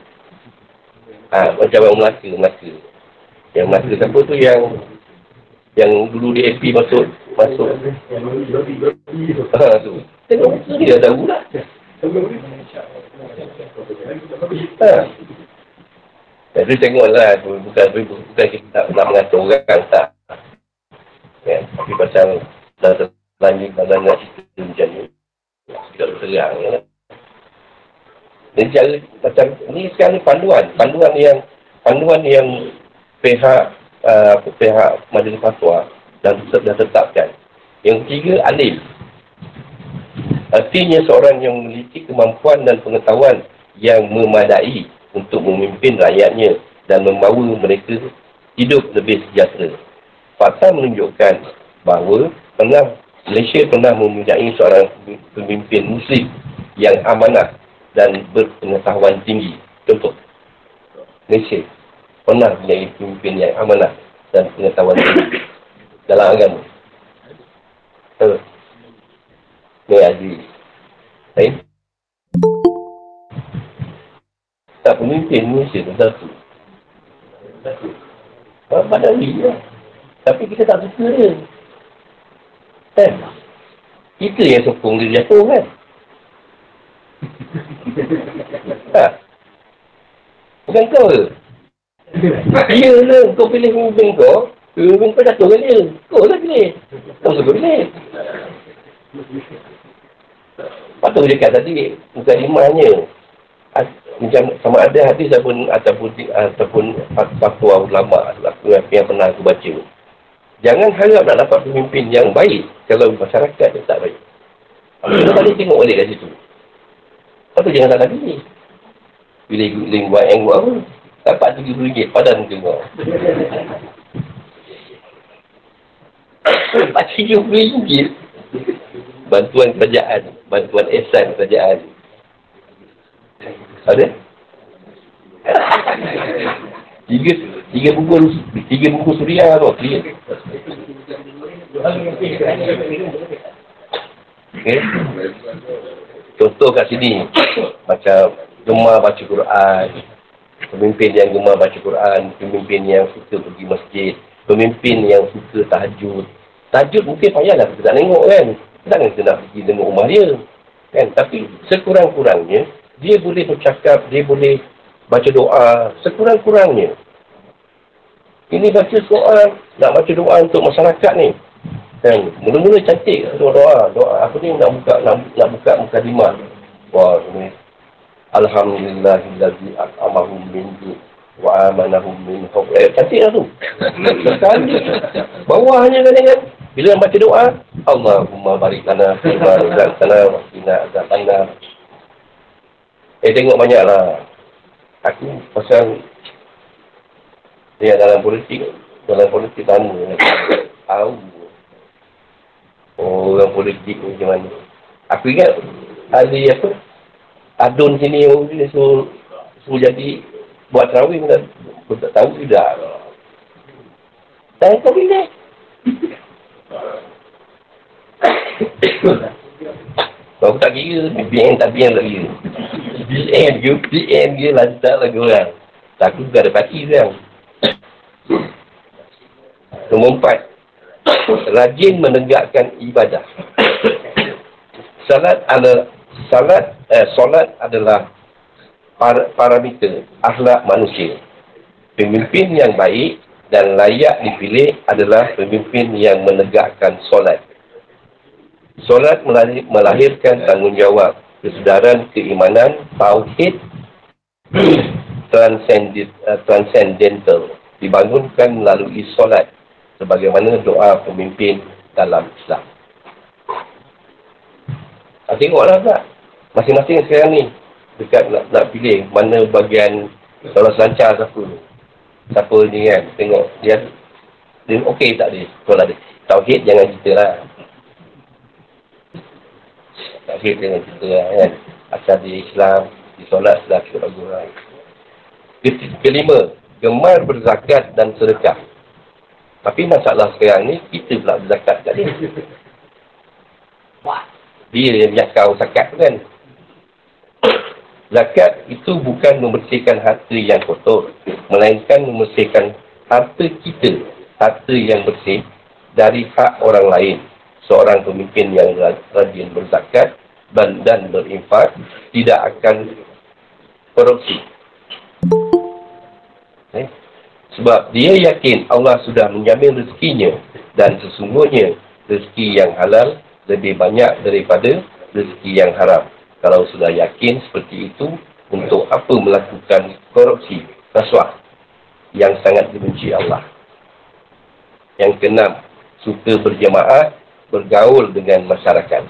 Ha, macam orang Melaka, Melaka. Yang Melaka siapa tu yang yang dulu di AP masuk masuk. Ha, tu. Tengok muka dia dah tahu lah. Ha. Jadi tengoklah tu bukan bukan, bukan kita nak mengatur orang tak. Ya, tapi pasal dah terlanjur pada nak cerita macam ni. Tidak terang ya. Dan cara macam ni sekarang ni panduan, panduan yang panduan yang pihak uh, pihak majlis fatwa dan dah tetapkan. Yang ketiga alim. Artinya seorang yang memiliki kemampuan dan pengetahuan yang memadai untuk memimpin rakyatnya dan membawa mereka hidup lebih sejahtera. Fakta menunjukkan bahawa pernah Malaysia pernah mempunyai seorang pemimpin Muslim yang amanah dan berpengetahuan tinggi. Contoh, Malaysia pernah mempunyai pemimpin yang amanah dan pengetahuan tinggi dalam agama. Uh. Ni Aziz. Lain? Tak pemimpin Malaysia tu satu. Satu. Pada lah. Tapi kita tak suka dia. Kan? Kita yang sokong dia jatuh kan? Ha? Bukan kau ke? Ya lah, kau pilih pemimpin kau. Pemimpin kau jatuh kan dia. Kau lah pilih. Kau suka pilih. Patut dia kata tadi, bukan imannya macam sama ada hadis ataupun ataupun ataupun fatwa ulama aku yang pernah aku baca. Jangan harap nak dapat pemimpin yang baik kalau masyarakat yang tak baik. Kita balik tengok balik kat situ. Apa jangan salah pilih. Bila guling buat yang buat apa? Dapat RM30 padan ke kau. Dapat RM30. Bantuan kerajaan. Bantuan esan kerajaan. Ada? Tiga, tiga buku tiga buku suria tu, tiga. Okay. Contoh kat sini, macam gemar baca Quran, pemimpin yang gemar baca Quran, pemimpin yang suka pergi masjid, pemimpin yang suka tahajud. Tahajud mungkin payahlah kita tak tengok kan. Tak kita nak pergi tengok rumah dia. Kan? Tapi sekurang-kurangnya, dia boleh bercakap, dia boleh baca doa sekurang-kurangnya. Ini baca doa, nak baca doa untuk masyarakat ni. Dan mula-mula cantik doa-doa. Doa apa ni nak buka nak, nak buka muka lima. Wah, ini. Alhamdulillahillazi ak'amahum min wa amanahum min hub. Eh, cantik lah tu. Bawahnya kan kan. Bila nak baca doa, Allahumma barik lana, fima razaqtana wa qina azabannar. Eh tengok banyak lah. Aku pasal dia dalam politik, dalam politik lama. Tahu. Orang politik macam mana. Aku ingat ada apa, adun sini yang dia suruh, suruh jadi buat terawih kan. Aku tak tahu tidak. Tak tahu bila. Kau tak kira, BN tak BN tak kira. BN ke, BN ke, lantar lagi orang. Takut tak ada parti sekarang. Nombor empat. Rajin menegakkan ibadah. Salat adalah salat eh, solat adalah par, parameter akhlak manusia. Pemimpin yang baik dan layak dipilih adalah pemimpin yang menegakkan solat. Solat melahirkan tanggungjawab, kesedaran keimanan, tauhid, eh, transcendental, dibangunkan melalui solat sebagaimana doa pemimpin dalam Islam. Ha, tengoklah tak? Masing-masing sekarang ni dekat nak, nak pilih mana bahagian kalau selancar siapa tu. Siapa ni kan? Tengok dia dia okey tak dia? Kalau ada tauhid jangan cerita lah. Tauhid dengan kita lah, kan. Asal di Islam, di solat sudah kita bagus lah. Kelima, gemar berzakat dan sedekah. Tapi masalah sekarang ni, kita pula berzakat kat dia. Dia yang biasa zakat tu kan. Zakat itu bukan membersihkan harta yang kotor. Melainkan membersihkan harta kita. Harta yang bersih dari hak orang lain seorang pemimpin yang rajin berzakat dan berinfak tidak akan korupsi. Eh? Sebab dia yakin Allah sudah menjamin rezekinya dan sesungguhnya rezeki yang halal lebih banyak daripada rezeki yang haram. Kalau sudah yakin seperti itu, untuk apa melakukan korupsi, rasuah yang sangat dibenci Allah. Yang keenam, suka berjemaah bergaul dengan masyarakat.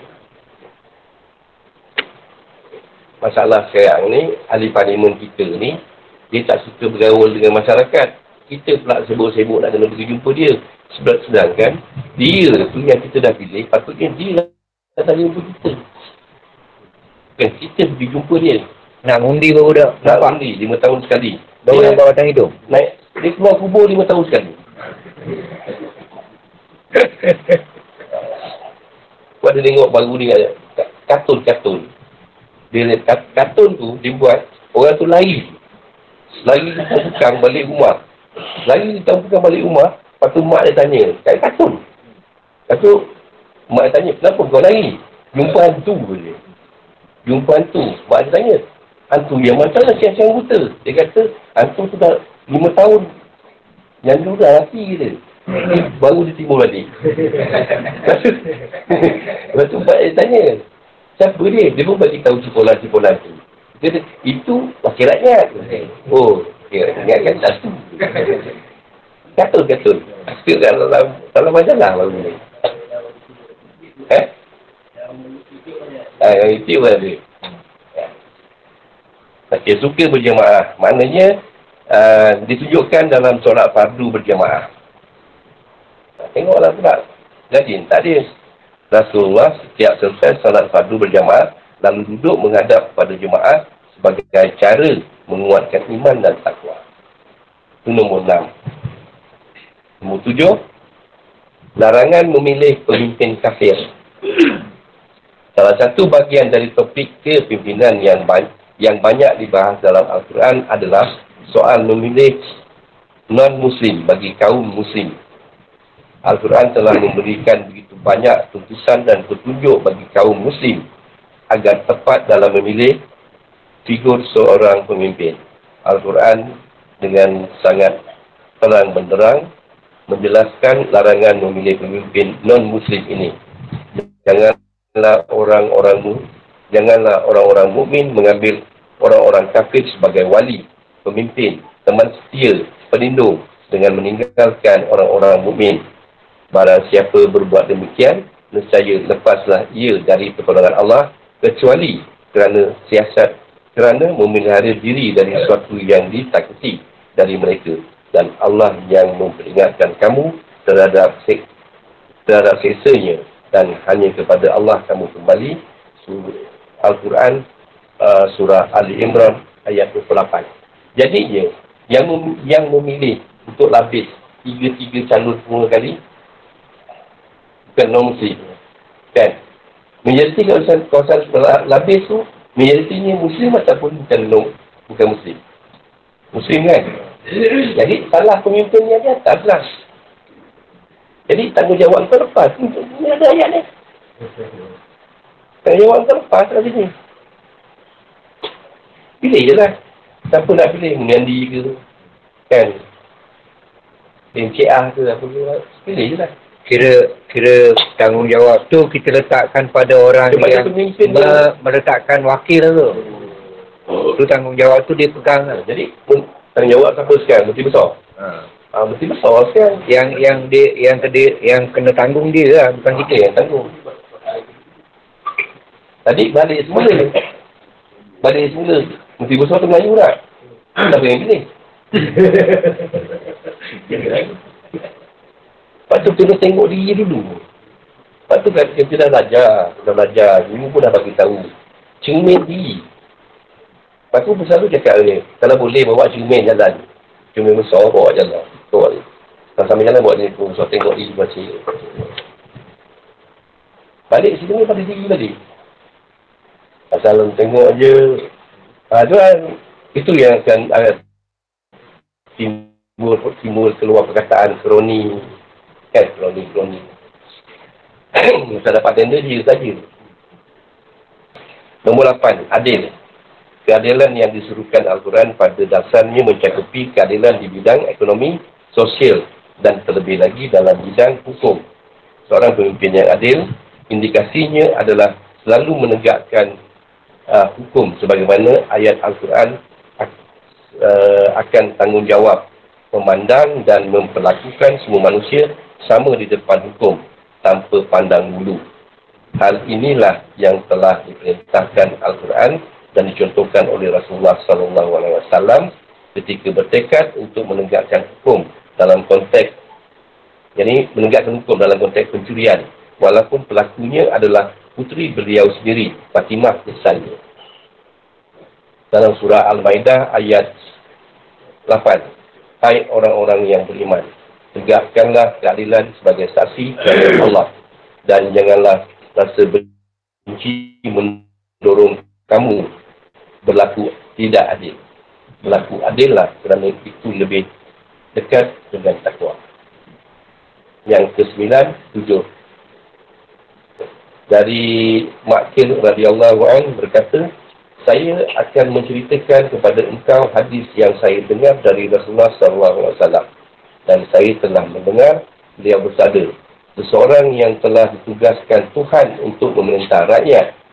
Masalah sekarang ni, ahli parlimen kita ni, dia tak suka bergaul dengan masyarakat. Kita pula sibuk-sibuk nak kena pergi jumpa dia. Sedangkan dia tu yang kita dah pilih, patutnya dia datang jumpa kita. Bukan kita pergi jumpa dia. Nak ngundi baru dah. Nak undi lima tahun sekali. Baru Dia nampak batang hidung. naik, dia keluar kubur lima tahun sekali. Kau ada tengok baru ni ada kartun-kartun. Dia lihat kat- kartun tu dibuat orang tu lari. Lari tukang balik rumah. Lari tukang balik rumah. Lepas tu mak dia tanya. Kat kartun. Lepas tu mak dia tanya. Kenapa kau lari? Jumpa hantu je. Jumpa hantu. Mak dia tanya. Hantu yang macam mana siang-siang buta? Dia kata hantu tu dah lima tahun. Yang dulu dah laki kita. Baru dia timbul balik. Lepas tu, lepas tu mak dia tanya. Siapa dia? Dia pun bagi tahu cipolan-cipolan tu. Dia kata, itu wakil rakyat. Oh, wakil rakyat kan tak tu. Katul-katul. Itu dalam, dalam, dalam majalah baru ni. Eh? Ah, itu ada. Okey, suka berjemaah. Maknanya, uh, ditunjukkan dalam solat fardu berjemaah. Tengoklah pula. Jadi, tak ada. Rasulullah setiap selesai salat fardu berjamaah lalu duduk menghadap pada jemaah sebagai cara menguatkan iman dan takwa. Itu nombor enam. Nombor tujuh, larangan memilih pemimpin kafir. Salah satu bagian dari topik kepimpinan yang banyak, yang banyak dibahas dalam Al-Quran adalah soal memilih non-Muslim bagi kaum Muslim. Al-Quran telah memberikan begitu banyak tuntusan dan petunjuk bagi kaum Muslim agar tepat dalam memilih figur seorang pemimpin. Al-Quran dengan sangat terang benderang menjelaskan larangan memilih pemimpin non-Muslim ini. Janganlah orang-orang mu, janganlah orang-orang mukmin mengambil orang-orang kafir sebagai wali, pemimpin, teman setia, pelindung dengan meninggalkan orang-orang mukmin Barang siapa berbuat demikian, nescaya lepaslah ia dari pertolongan Allah kecuali kerana siasat kerana memelihara diri dari sesuatu yang ditakuti dari mereka dan Allah yang memperingatkan kamu terhadap sek terhadap seksanya dan hanya kepada Allah kamu kembali Al-Quran uh, surah Ali Imran ayat 28 jadinya yang mem- yang memilih untuk lapis tiga-tiga calon semua kali bukan non-muslim. Kan? Majoriti kawasan, kawasan labis tu, majoritinya muslim ataupun bukan non, bukan muslim. Muslim kan? Jadi salah pemimpinnya di atas lah. Jadi tanggungjawab kau lepas. Ini ada ayat ni. Tanggungjawab kau lepas lah sini. Pilih je lah. Siapa nak pilih? Menyandi ke? Kan? MCA ke apa ke? Pilih je lah. Kira kira tanggungjawab tu kita letakkan pada orang Kepada yang me, dia. meletakkan wakil tu. Tu tanggungjawab tu dia pegang lah. Jadi, tanggungjawab siapa sekarang? Menteri besar? Ha. Ah, Menteri besar sekarang. Yang yang dia yang kena yang kena tanggung dia lah bukan kita. Kita yang tanggung. Tadi balik semula. Balik semula. Menteri besar tu Melayu tak? Siapa yang pilih? Lepas tu kena tengok diri dulu. Lepas tu kan kita dah belajar. Dah belajar. Ibu pun dah bagi tahu. Cermin diri. Lepas tu selalu cakap dia. Kalau boleh bawa cermin jalan. Cermin besar bawa jalan. Bawa dia. Kalau sambil jalan buat dia pun. So tengok diri baca. Balik sini ni pada diri balik. Asal tengok je. Ha, tu kan. Itu yang akan timbul, timbul keluar perkataan kroni. Kan kroni-kroni. Tak dapat tender dia saja. Nombor 8. Adil. Keadilan yang disuruhkan Al-Quran pada dasarnya mencakupi keadilan di bidang ekonomi, sosial dan terlebih lagi dalam bidang hukum. Seorang pemimpin yang adil, indikasinya adalah selalu menegakkan uh, hukum sebagaimana ayat Al-Quran uh, akan tanggungjawab memandang dan memperlakukan semua manusia sama di depan hukum tanpa pandang bulu. Hal inilah yang telah diperintahkan Al-Quran dan dicontohkan oleh Rasulullah wasallam ketika bertekad untuk menegakkan hukum dalam konteks jadi menegakkan hukum dalam konteks pencurian walaupun pelakunya adalah putri beliau sendiri Fatimah misalnya dalam surah Al-Maidah ayat 8 Hai orang-orang yang beriman tegakkanlah keadilan sebagai saksi kepada Allah dan janganlah rasa benci mendorong kamu berlaku tidak adil. Berlaku adil lah kerana itu lebih dekat dengan takwa. Yang kesembilan, tujuh. Dari Makil radhiyallahu an berkata, saya akan menceritakan kepada engkau hadis yang saya dengar dari Rasulullah SAW. Dan saya telah mendengar beliau bersabda, seseorang yang telah ditugaskan Tuhan untuk memerintah rakyat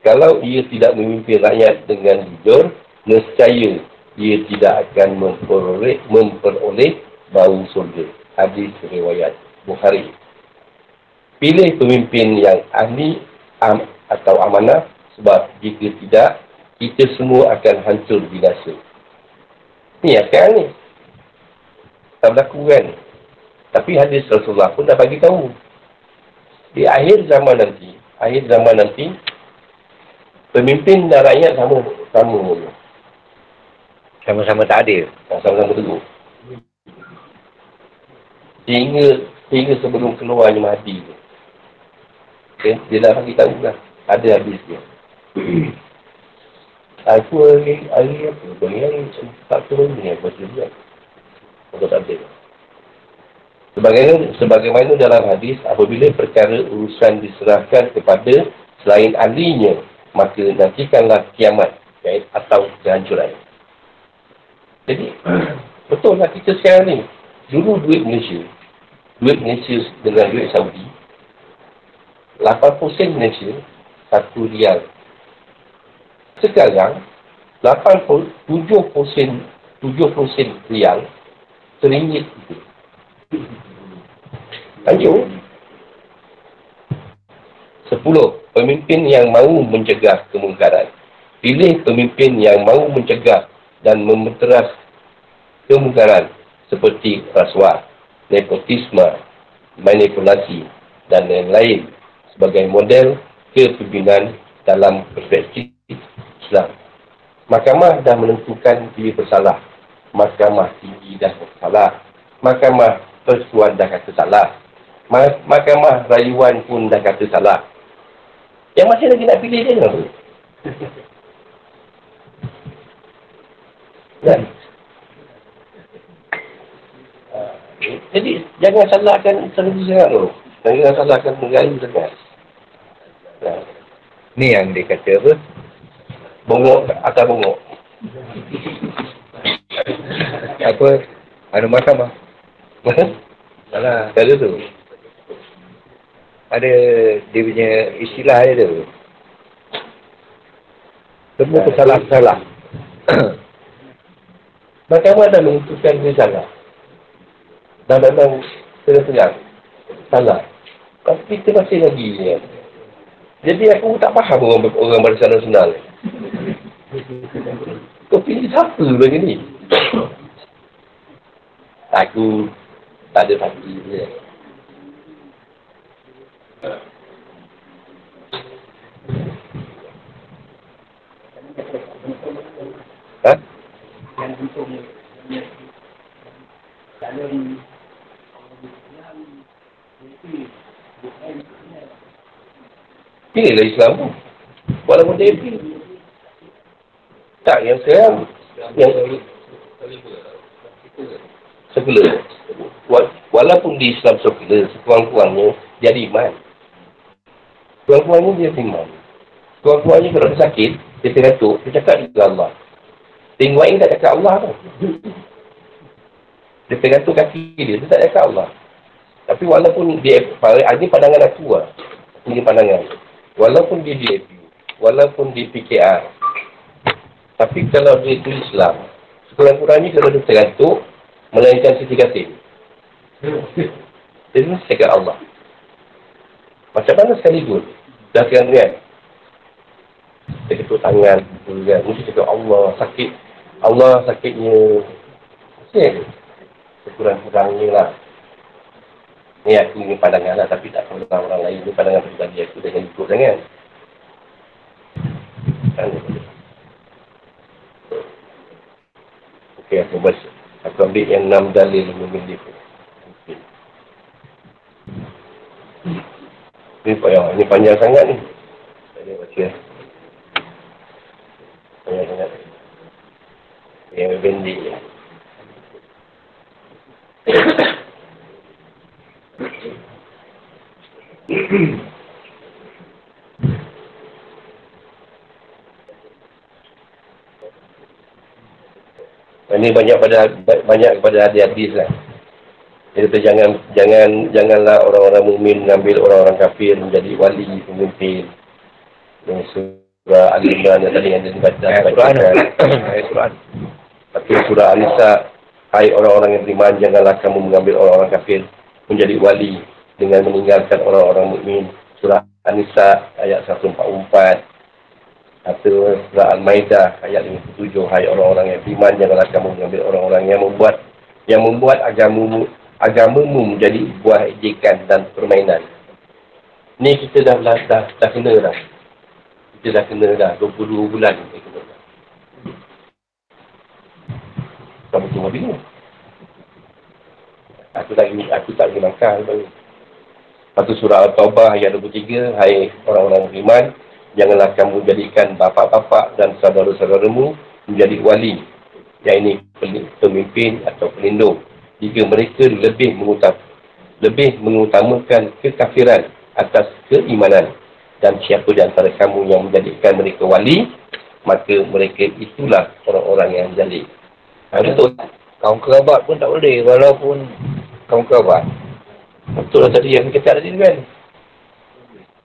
kalau ia tidak memimpin rakyat dengan jujur, nescaya ia tidak akan memperoleh, memperoleh bau surga. Hadis riwayat Bukhari. Pilih pemimpin yang ahli am, atau amanah sebab jika tidak, kita semua akan hancur binasa. Ni akan ni. Tak berlaku kan? Tapi hadis Rasulullah pun dah bagi tahu. Di akhir zaman nanti, akhir zaman nanti, Pemimpin dan rakyat sama sama Sama-sama tak adil. Sama-sama teguh. Sehingga sehingga sebelum keluarnya Mahdi tu. Dia, dia dah bagi tahu lah. Ada habis dia. Aku hari, hari apa? Bagi hari tak turun ni apa juga. Aku tak ada. Sebagaimana, sebagaimana dalam hadis, apabila perkara urusan diserahkan kepada selain ahlinya, maka nantikanlah kiamat ya, atau kehancuran. Jadi, betul lah kita sekarang ni. Dulu duit Malaysia, duit Malaysia dengan duit Saudi, 80% Malaysia, satu rial. Sekarang, 87% 7% rial, seringgit itu. Lanjut. Sepuluh pemimpin yang mahu mencegah kemungkaran. Pilih pemimpin yang mahu mencegah dan memeteras kemungkaran seperti rasuah, nepotisme, manipulasi dan lain-lain sebagai model kepimpinan dalam perspektif Islam. Mahkamah dah menentukan dia bersalah. Mahkamah tinggi dah bersalah. Mahkamah persuan dah kata salah. Mahkamah rayuan pun dah kata salah. Yang masih lagi nak pilih dia kenapa? Kan? Ah, jadi, jangan salahkan terlalu sangat tu. Jangan salahkan negara sangat. Nah. Ni yang dia kata apa? Bongok atas bongok. Apa? Anu mahkamah. Salah. Kata tu ada dia punya istilah dia tu. Semua kesalah-kesalah. Bagaimana dah menentukan dia salah? Dan memang terang-terang salah. Tapi kita masih lagi ya. Jadi aku tak faham orang, orang barisan nasional. Kau pilih siapa lagi ni? Aku tak ada. Ya. Ha? Inilah Islam tu. Walaupun dia Tak, yang sekarang yang sekular. Walaupun di Islam sekular, sekurang-kurangnya jadi iman. Sekurang-kurangnya dia iman. Sekurang-kurangnya kalau dia sakit, dia tergantuk, dia cakap dengan Allah. Tengok ini tak cakap Allah tu. Dia tergantung kaki dia, dia tak cakap Allah. Tapi walaupun dia, ini pandangan aku lah. Ini pandangan. Walaupun dia DAP, walaupun dia PKR. Tapi kalau dia itu Islam, sekurang-kurangnya kalau dia tergantung, melainkan sisi kasih. Dia mesti cakap Allah. Macam mana sekali pun, dah kira-kira dia ketuk tangan, kan. mesti cakap Allah sakit. Allah sakitnya. Mesti ada. Sekurang-kurangnya lah. Ni aku ni pandangan lah. Tapi tak tahu orang lain ni pandangan pribadi aku. Jangan ikut sangat. Okey, aku baca. Aku ambil yang enam dalil memilih. Ini payah. Ini panjang sangat ni. Saya baca. Panjang sangat. Yang pendek je. Ini banyak pada banyak kepada hadis-hadis lah. Kata jangan jangan janganlah orang-orang mukmin mengambil orang-orang kafir menjadi wali pemimpin. Yang surah Al-Imran yang tadi yang dibaca Ayat Quran. Ayat Quran. Tapi surah Al-Nisa Hai orang-orang yang beriman janganlah kamu mengambil orang-orang kafir menjadi wali dengan meninggalkan orang-orang mukmin. Surah An-Nisa ayat 144. Atau surah Al-Maidah ayat 57. Hai orang-orang yang beriman janganlah kamu mengambil orang-orang yang membuat yang membuat agamamu agamamu menjadi buah ejekan dan permainan. Ni kita dah dah, dah, dah kena dah. Kita dah kena dah 22 bulan kita kena dah. Kamu cuma bingung. Aku tak ingin, aku tak ingin makan. Satu surah Al-Tawbah ayat 23. Hai orang-orang beriman. Janganlah kamu jadikan bapak-bapak dan saudara-saudaramu menjadi wali. Yang ini pemimpin atau pelindung jika mereka lebih mengutam, lebih mengutamakan kekafiran atas keimanan dan siapa di antara kamu yang menjadikan mereka wali maka mereka itulah orang-orang yang zalim. Ha, betul. Kaum kerabat pun tak boleh walaupun kaum kerabat. Betul lah tadi yang kita tadi kan.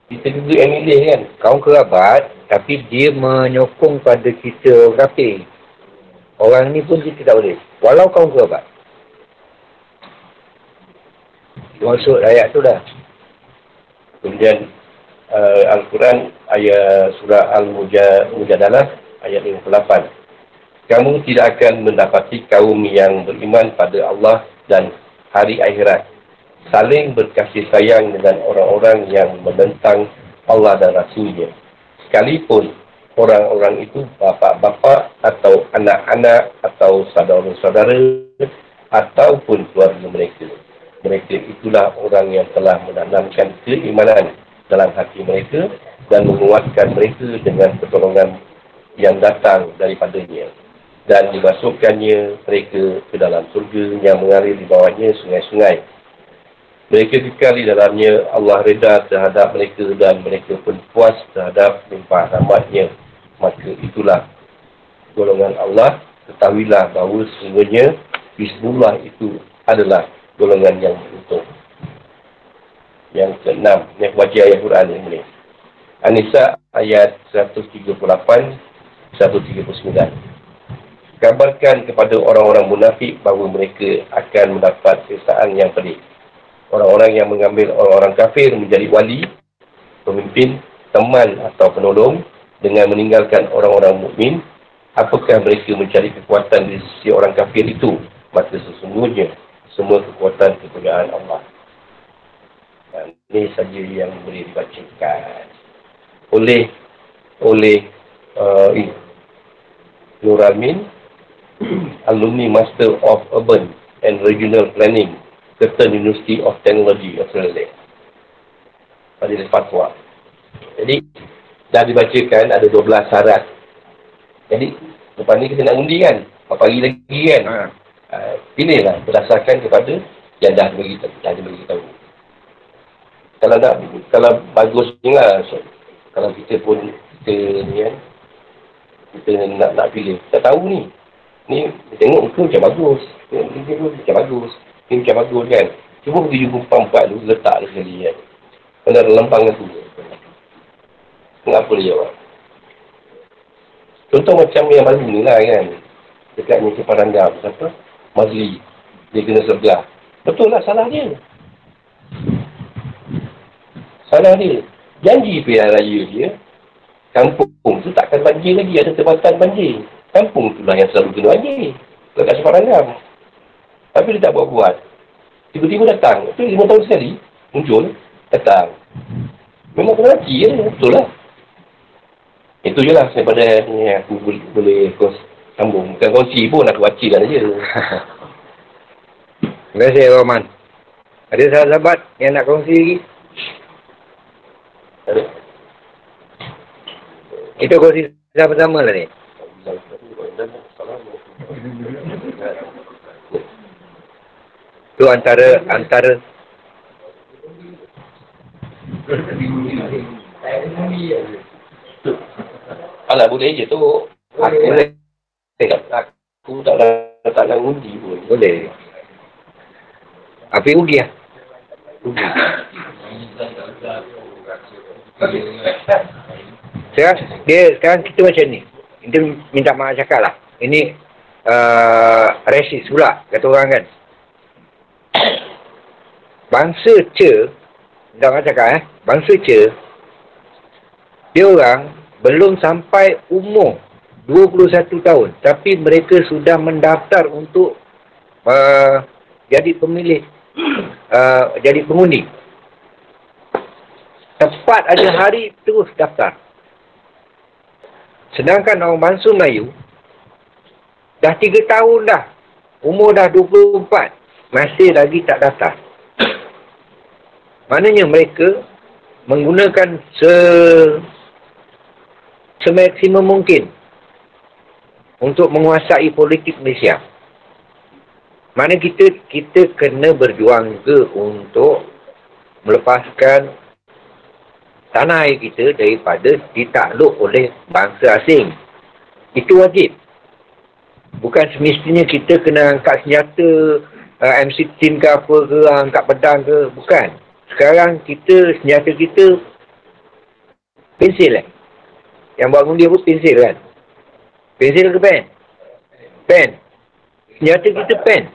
Kita juga yang milih kan. Kaum kerabat tapi dia menyokong pada kita kafir. Orang ni pun kita tak boleh. Walau kaum kerabat. Maksud ayat tu dah. Kemudian uh, Al-Quran ayat surah Al-Mujadalah ayat 58. Kamu tidak akan mendapati kaum yang beriman pada Allah dan hari akhirat. Saling berkasih sayang dengan orang-orang yang menentang Allah dan Rasulnya. Sekalipun orang-orang itu bapa-bapa atau anak-anak atau saudara-saudara ataupun keluarga mereka mereka itulah orang yang telah menanamkan keimanan dalam hati mereka dan menguatkan mereka dengan pertolongan yang datang daripadanya dan dimasukkannya mereka ke dalam surga yang mengalir di bawahnya sungai-sungai. Mereka kekal di dalamnya Allah reda terhadap mereka dan mereka pun puas terhadap limpah rahmatnya. Maka itulah golongan Allah. Ketahuilah bahawa sesungguhnya Bismillah itu adalah golongan yang beruntung. Yang keenam, yang baca ayat Quran ini. Anisa ayat 138, 139. Kabarkan kepada orang-orang munafik bahawa mereka akan mendapat kesaan yang pedih. Orang-orang yang mengambil orang-orang kafir menjadi wali, pemimpin, teman atau penolong dengan meninggalkan orang-orang mukmin, apakah mereka mencari kekuatan di sisi orang kafir itu? Maka sesungguhnya semua kekuatan kegunaan Allah. Dan ini saja yang boleh dibacakan oleh oleh uh, Nur Almin, Alumni Master of Urban and Regional Planning, Curtin University of Technology, Australia. Pada fatwa. Jadi, dah dibacakan ada 12 syarat. Jadi, lepas ni kita nak undi kan? Apa pagi lagi kan? Ha. Uh, pilihlah berdasarkan kepada yang dah bagi tahu, dah bagi tahu. Kalau nak, kalau bagus lah, so, kalau kita pun kita ni kan, kita nak nak pilih, tak tahu ni. Ni tengok muka macam bagus, tengok muka macam bagus, ni macam bagus kan. Cuba pergi jumpa empat-empat tu, letak dia sekali kan. Kena ada lempang tu. Kenapa dia jawab? Contoh macam yang baru ni lah kan. Dekat ni Separangga, siapa? Mazli. Dia kena sebelah. Betul lah salah dia. Salah dia. Janji pilihan raya dia. Kampung tu takkan banjir lagi. Ada tempatan banjir. kampung tu lah yang selalu kena wajib. Dekat sembarangan. Tapi dia tak buat-buat. Tiba-tiba datang. Itu lima tahun sekali. Muncul. Datang. Memang kena laki je. Betul lah. Itu je lah daripada ni aku boleh, boleh kos sambung. Bukan kongsi pun aku bacakan je. Terima kasih, Rahman. Ada sahabat-sahabat yang nak kongsi lagi? Kita kongsi sama-sama lah ni. Tu antara antara Alah boleh je tu. Aku boleh. Aku tak nak tak nak undi pun. boleh. Api ugi lah. Sekarang, dia, sekarang kita macam ni. Kita minta maaf cakap lah. Ini uh, resis pula, kata orang kan. Bangsa Ce, dah orang cakap eh, bangsa Ce, dia orang belum sampai umur 21 tahun. Tapi mereka sudah mendaftar untuk uh, jadi pemilih, uh, jadi pengundi. Tepat ada hari terus daftar. Sedangkan orang bangsa Melayu, dah 3 tahun dah. Umur dah 24. Masih lagi tak daftar. Maknanya mereka menggunakan se semaksimum mungkin untuk menguasai politik Malaysia. Mana kita kita kena berjuang ke untuk melepaskan tanah air kita daripada ditakluk oleh bangsa asing. Itu wajib. Bukan semestinya kita kena angkat senjata uh, M16 ke apa ke, angkat pedang ke. Bukan. Sekarang kita, senjata kita pensil eh. Yang buat ngundi apa pensil kan? Pensil ke pen? Pen. Senjata kita pen.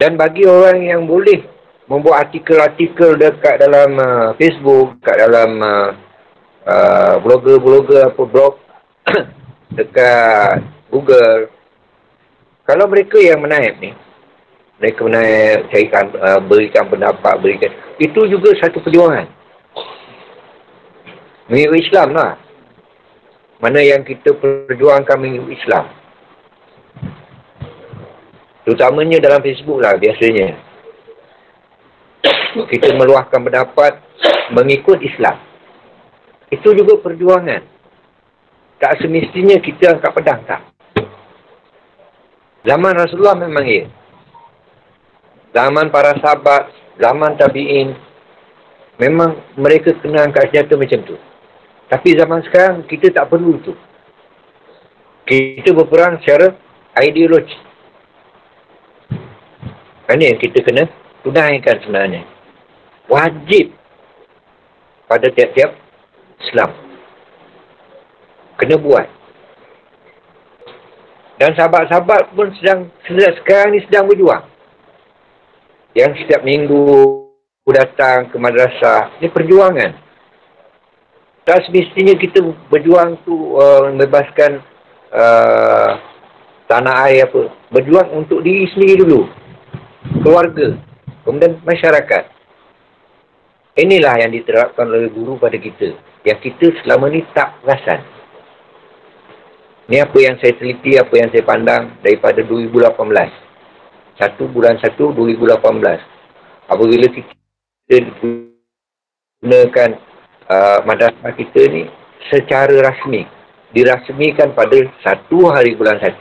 Dan bagi orang yang boleh membuat artikel-artikel dekat dalam uh, Facebook, dekat dalam uh, uh, blogger-blogger apa blog dekat Google. Kalau mereka yang menaip ni, mereka menaip, carikan, uh, berikan pendapat, berikan. Itu juga satu perjuangan. Mengikut Islam lah. Mana yang kita perjuangkan mengikut Islam. Terutamanya dalam Facebook lah biasanya. Kita meluahkan pendapat mengikut Islam. Itu juga perjuangan. Tak semestinya kita angkat pedang, tak. Zaman Rasulullah memang ya. Zaman para sahabat, zaman tabi'in, memang mereka kena angkat senjata macam tu. Tapi zaman sekarang, kita tak perlu tu. Kita berperang secara ideologi. Ini yang kita kena tunaikan sebenarnya. Wajib pada tiap-tiap Islam. Kena buat. Dan sahabat-sahabat pun sedang sekarang ni sedang berjuang. Yang setiap minggu datang ke madrasah. Ini perjuangan. Tak semestinya kita berjuang tu uh, membebaskan uh, tanah air apa. Berjuang untuk diri sendiri dulu. Keluarga. Kemudian masyarakat. Inilah yang diterapkan oleh guru pada kita. Yang kita selama ni tak perasan. Ini apa yang saya teliti, apa yang saya pandang daripada 2018. 1 bulan 1, 2018. Apabila kita gunakan uh, madrasah kita ni secara rasmi. Dirasmikan pada 1 hari bulan 1,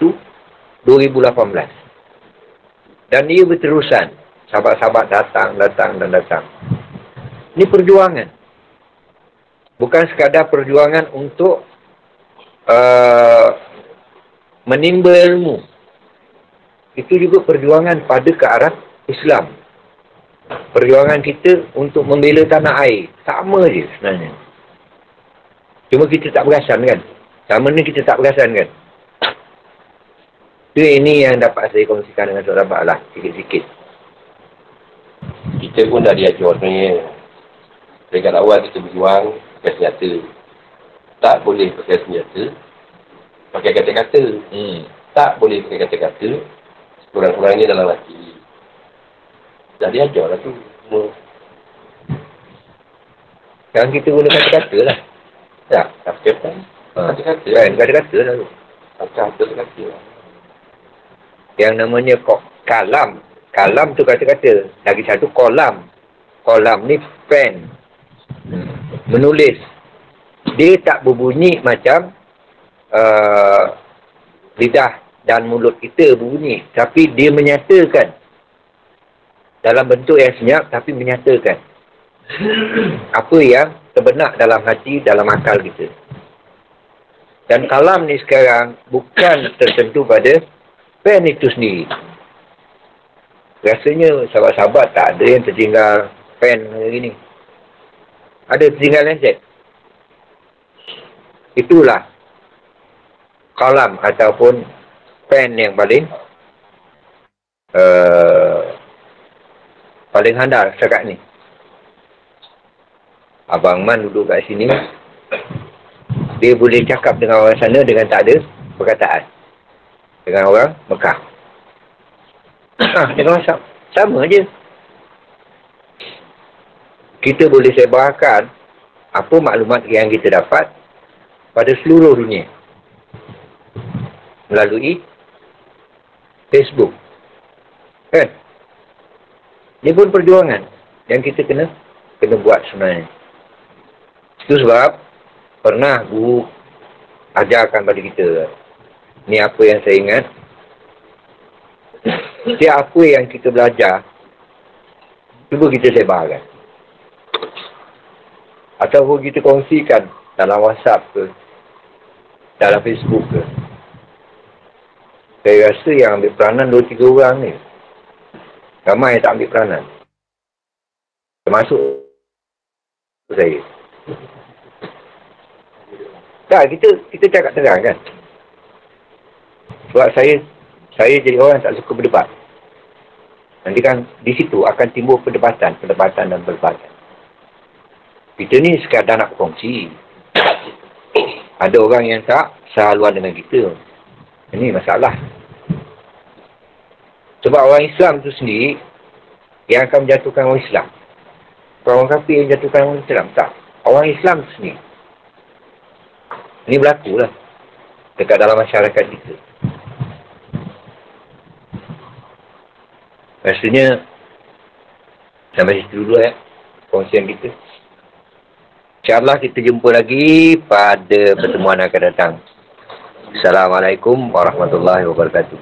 2018. Dan ia berterusan. Sahabat-sahabat datang, datang dan datang. Ini perjuangan. Bukan sekadar perjuangan untuk uh, menimba ilmu. Itu juga perjuangan pada ke arah Islam. Perjuangan kita untuk membela tanah air. Sama je sebenarnya. Cuma kita tak perasan kan. Sama ni kita tak perasan kan. Itu ini yang dapat saya kongsikan dengan saudara lah. Sikit-sikit. Kita pun dah diajar sebenarnya. Dekat awal kita berjuang pakai senjata. Tak boleh pakai senjata. pakai kata-kata. Hmm. Tak boleh pakai kata-kata. Kurang-kurangnya dalam hati. Dah diajar lah tu. Semua. Sekarang kita guna kata-kata lah. Tak, kata kan. Ha. Kata-kata. Kan, kata-kata lah tu. Kata-kata lah. Yang namanya kok kalam. Kalam tu kata-kata. Lagi satu kolam. Kolam ni pen. Menulis. Dia tak berbunyi macam uh, lidah dan mulut kita berbunyi. Tapi dia menyatakan. Dalam bentuk yang senyap tapi menyatakan. Apa yang terbenak dalam hati, dalam akal kita. Dan kalam ni sekarang bukan tertentu pada pen itu sendiri. Rasanya sahabat-sahabat tak ada yang tertinggal pen hari ni. Ada tertinggal handset. Itulah kalam ataupun pen yang paling uh, paling handal setakat ni. Abang Man duduk kat sini. Dia boleh cakap dengan orang sana dengan tak ada perkataan. Dengan orang Mekah. Ha, dengan WhatsApp. Sama je. Kita boleh sebarkan apa maklumat yang kita dapat pada seluruh dunia. Melalui Facebook. Kan? Ini pun perjuangan yang kita kena kena buat sebenarnya. Itu sebab pernah guru ajarkan pada kita. Ni apa yang saya ingat. Setiap apa yang kita belajar, cuba kita sebarkan. Ataupun kita kongsikan dalam WhatsApp ke, dalam Facebook ke. Saya rasa yang ambil peranan dua tiga orang ni. Ramai yang tak ambil peranan. Termasuk saya. Tak, kita kita cakap terang kan. Sebab saya saya jadi orang tak suka berdebat. Nanti kan di situ akan timbul perdebatan, perdebatan dan perdebatan. Kita ni sekadar nak berkongsi. Ada orang yang tak sehaluan dengan kita. Ini masalah. Sebab orang Islam tu sendiri yang akan menjatuhkan orang Islam. Orang kafir yang menjatuhkan orang Islam. Tak. Orang Islam tu sendiri. Ini berlaku lah. Dekat dalam masyarakat kita. Rasanya sampai situ dulu ya. Kongsian kita. InsyaAllah kita jumpa lagi pada pertemuan akan datang. Assalamualaikum warahmatullahi wabarakatuh.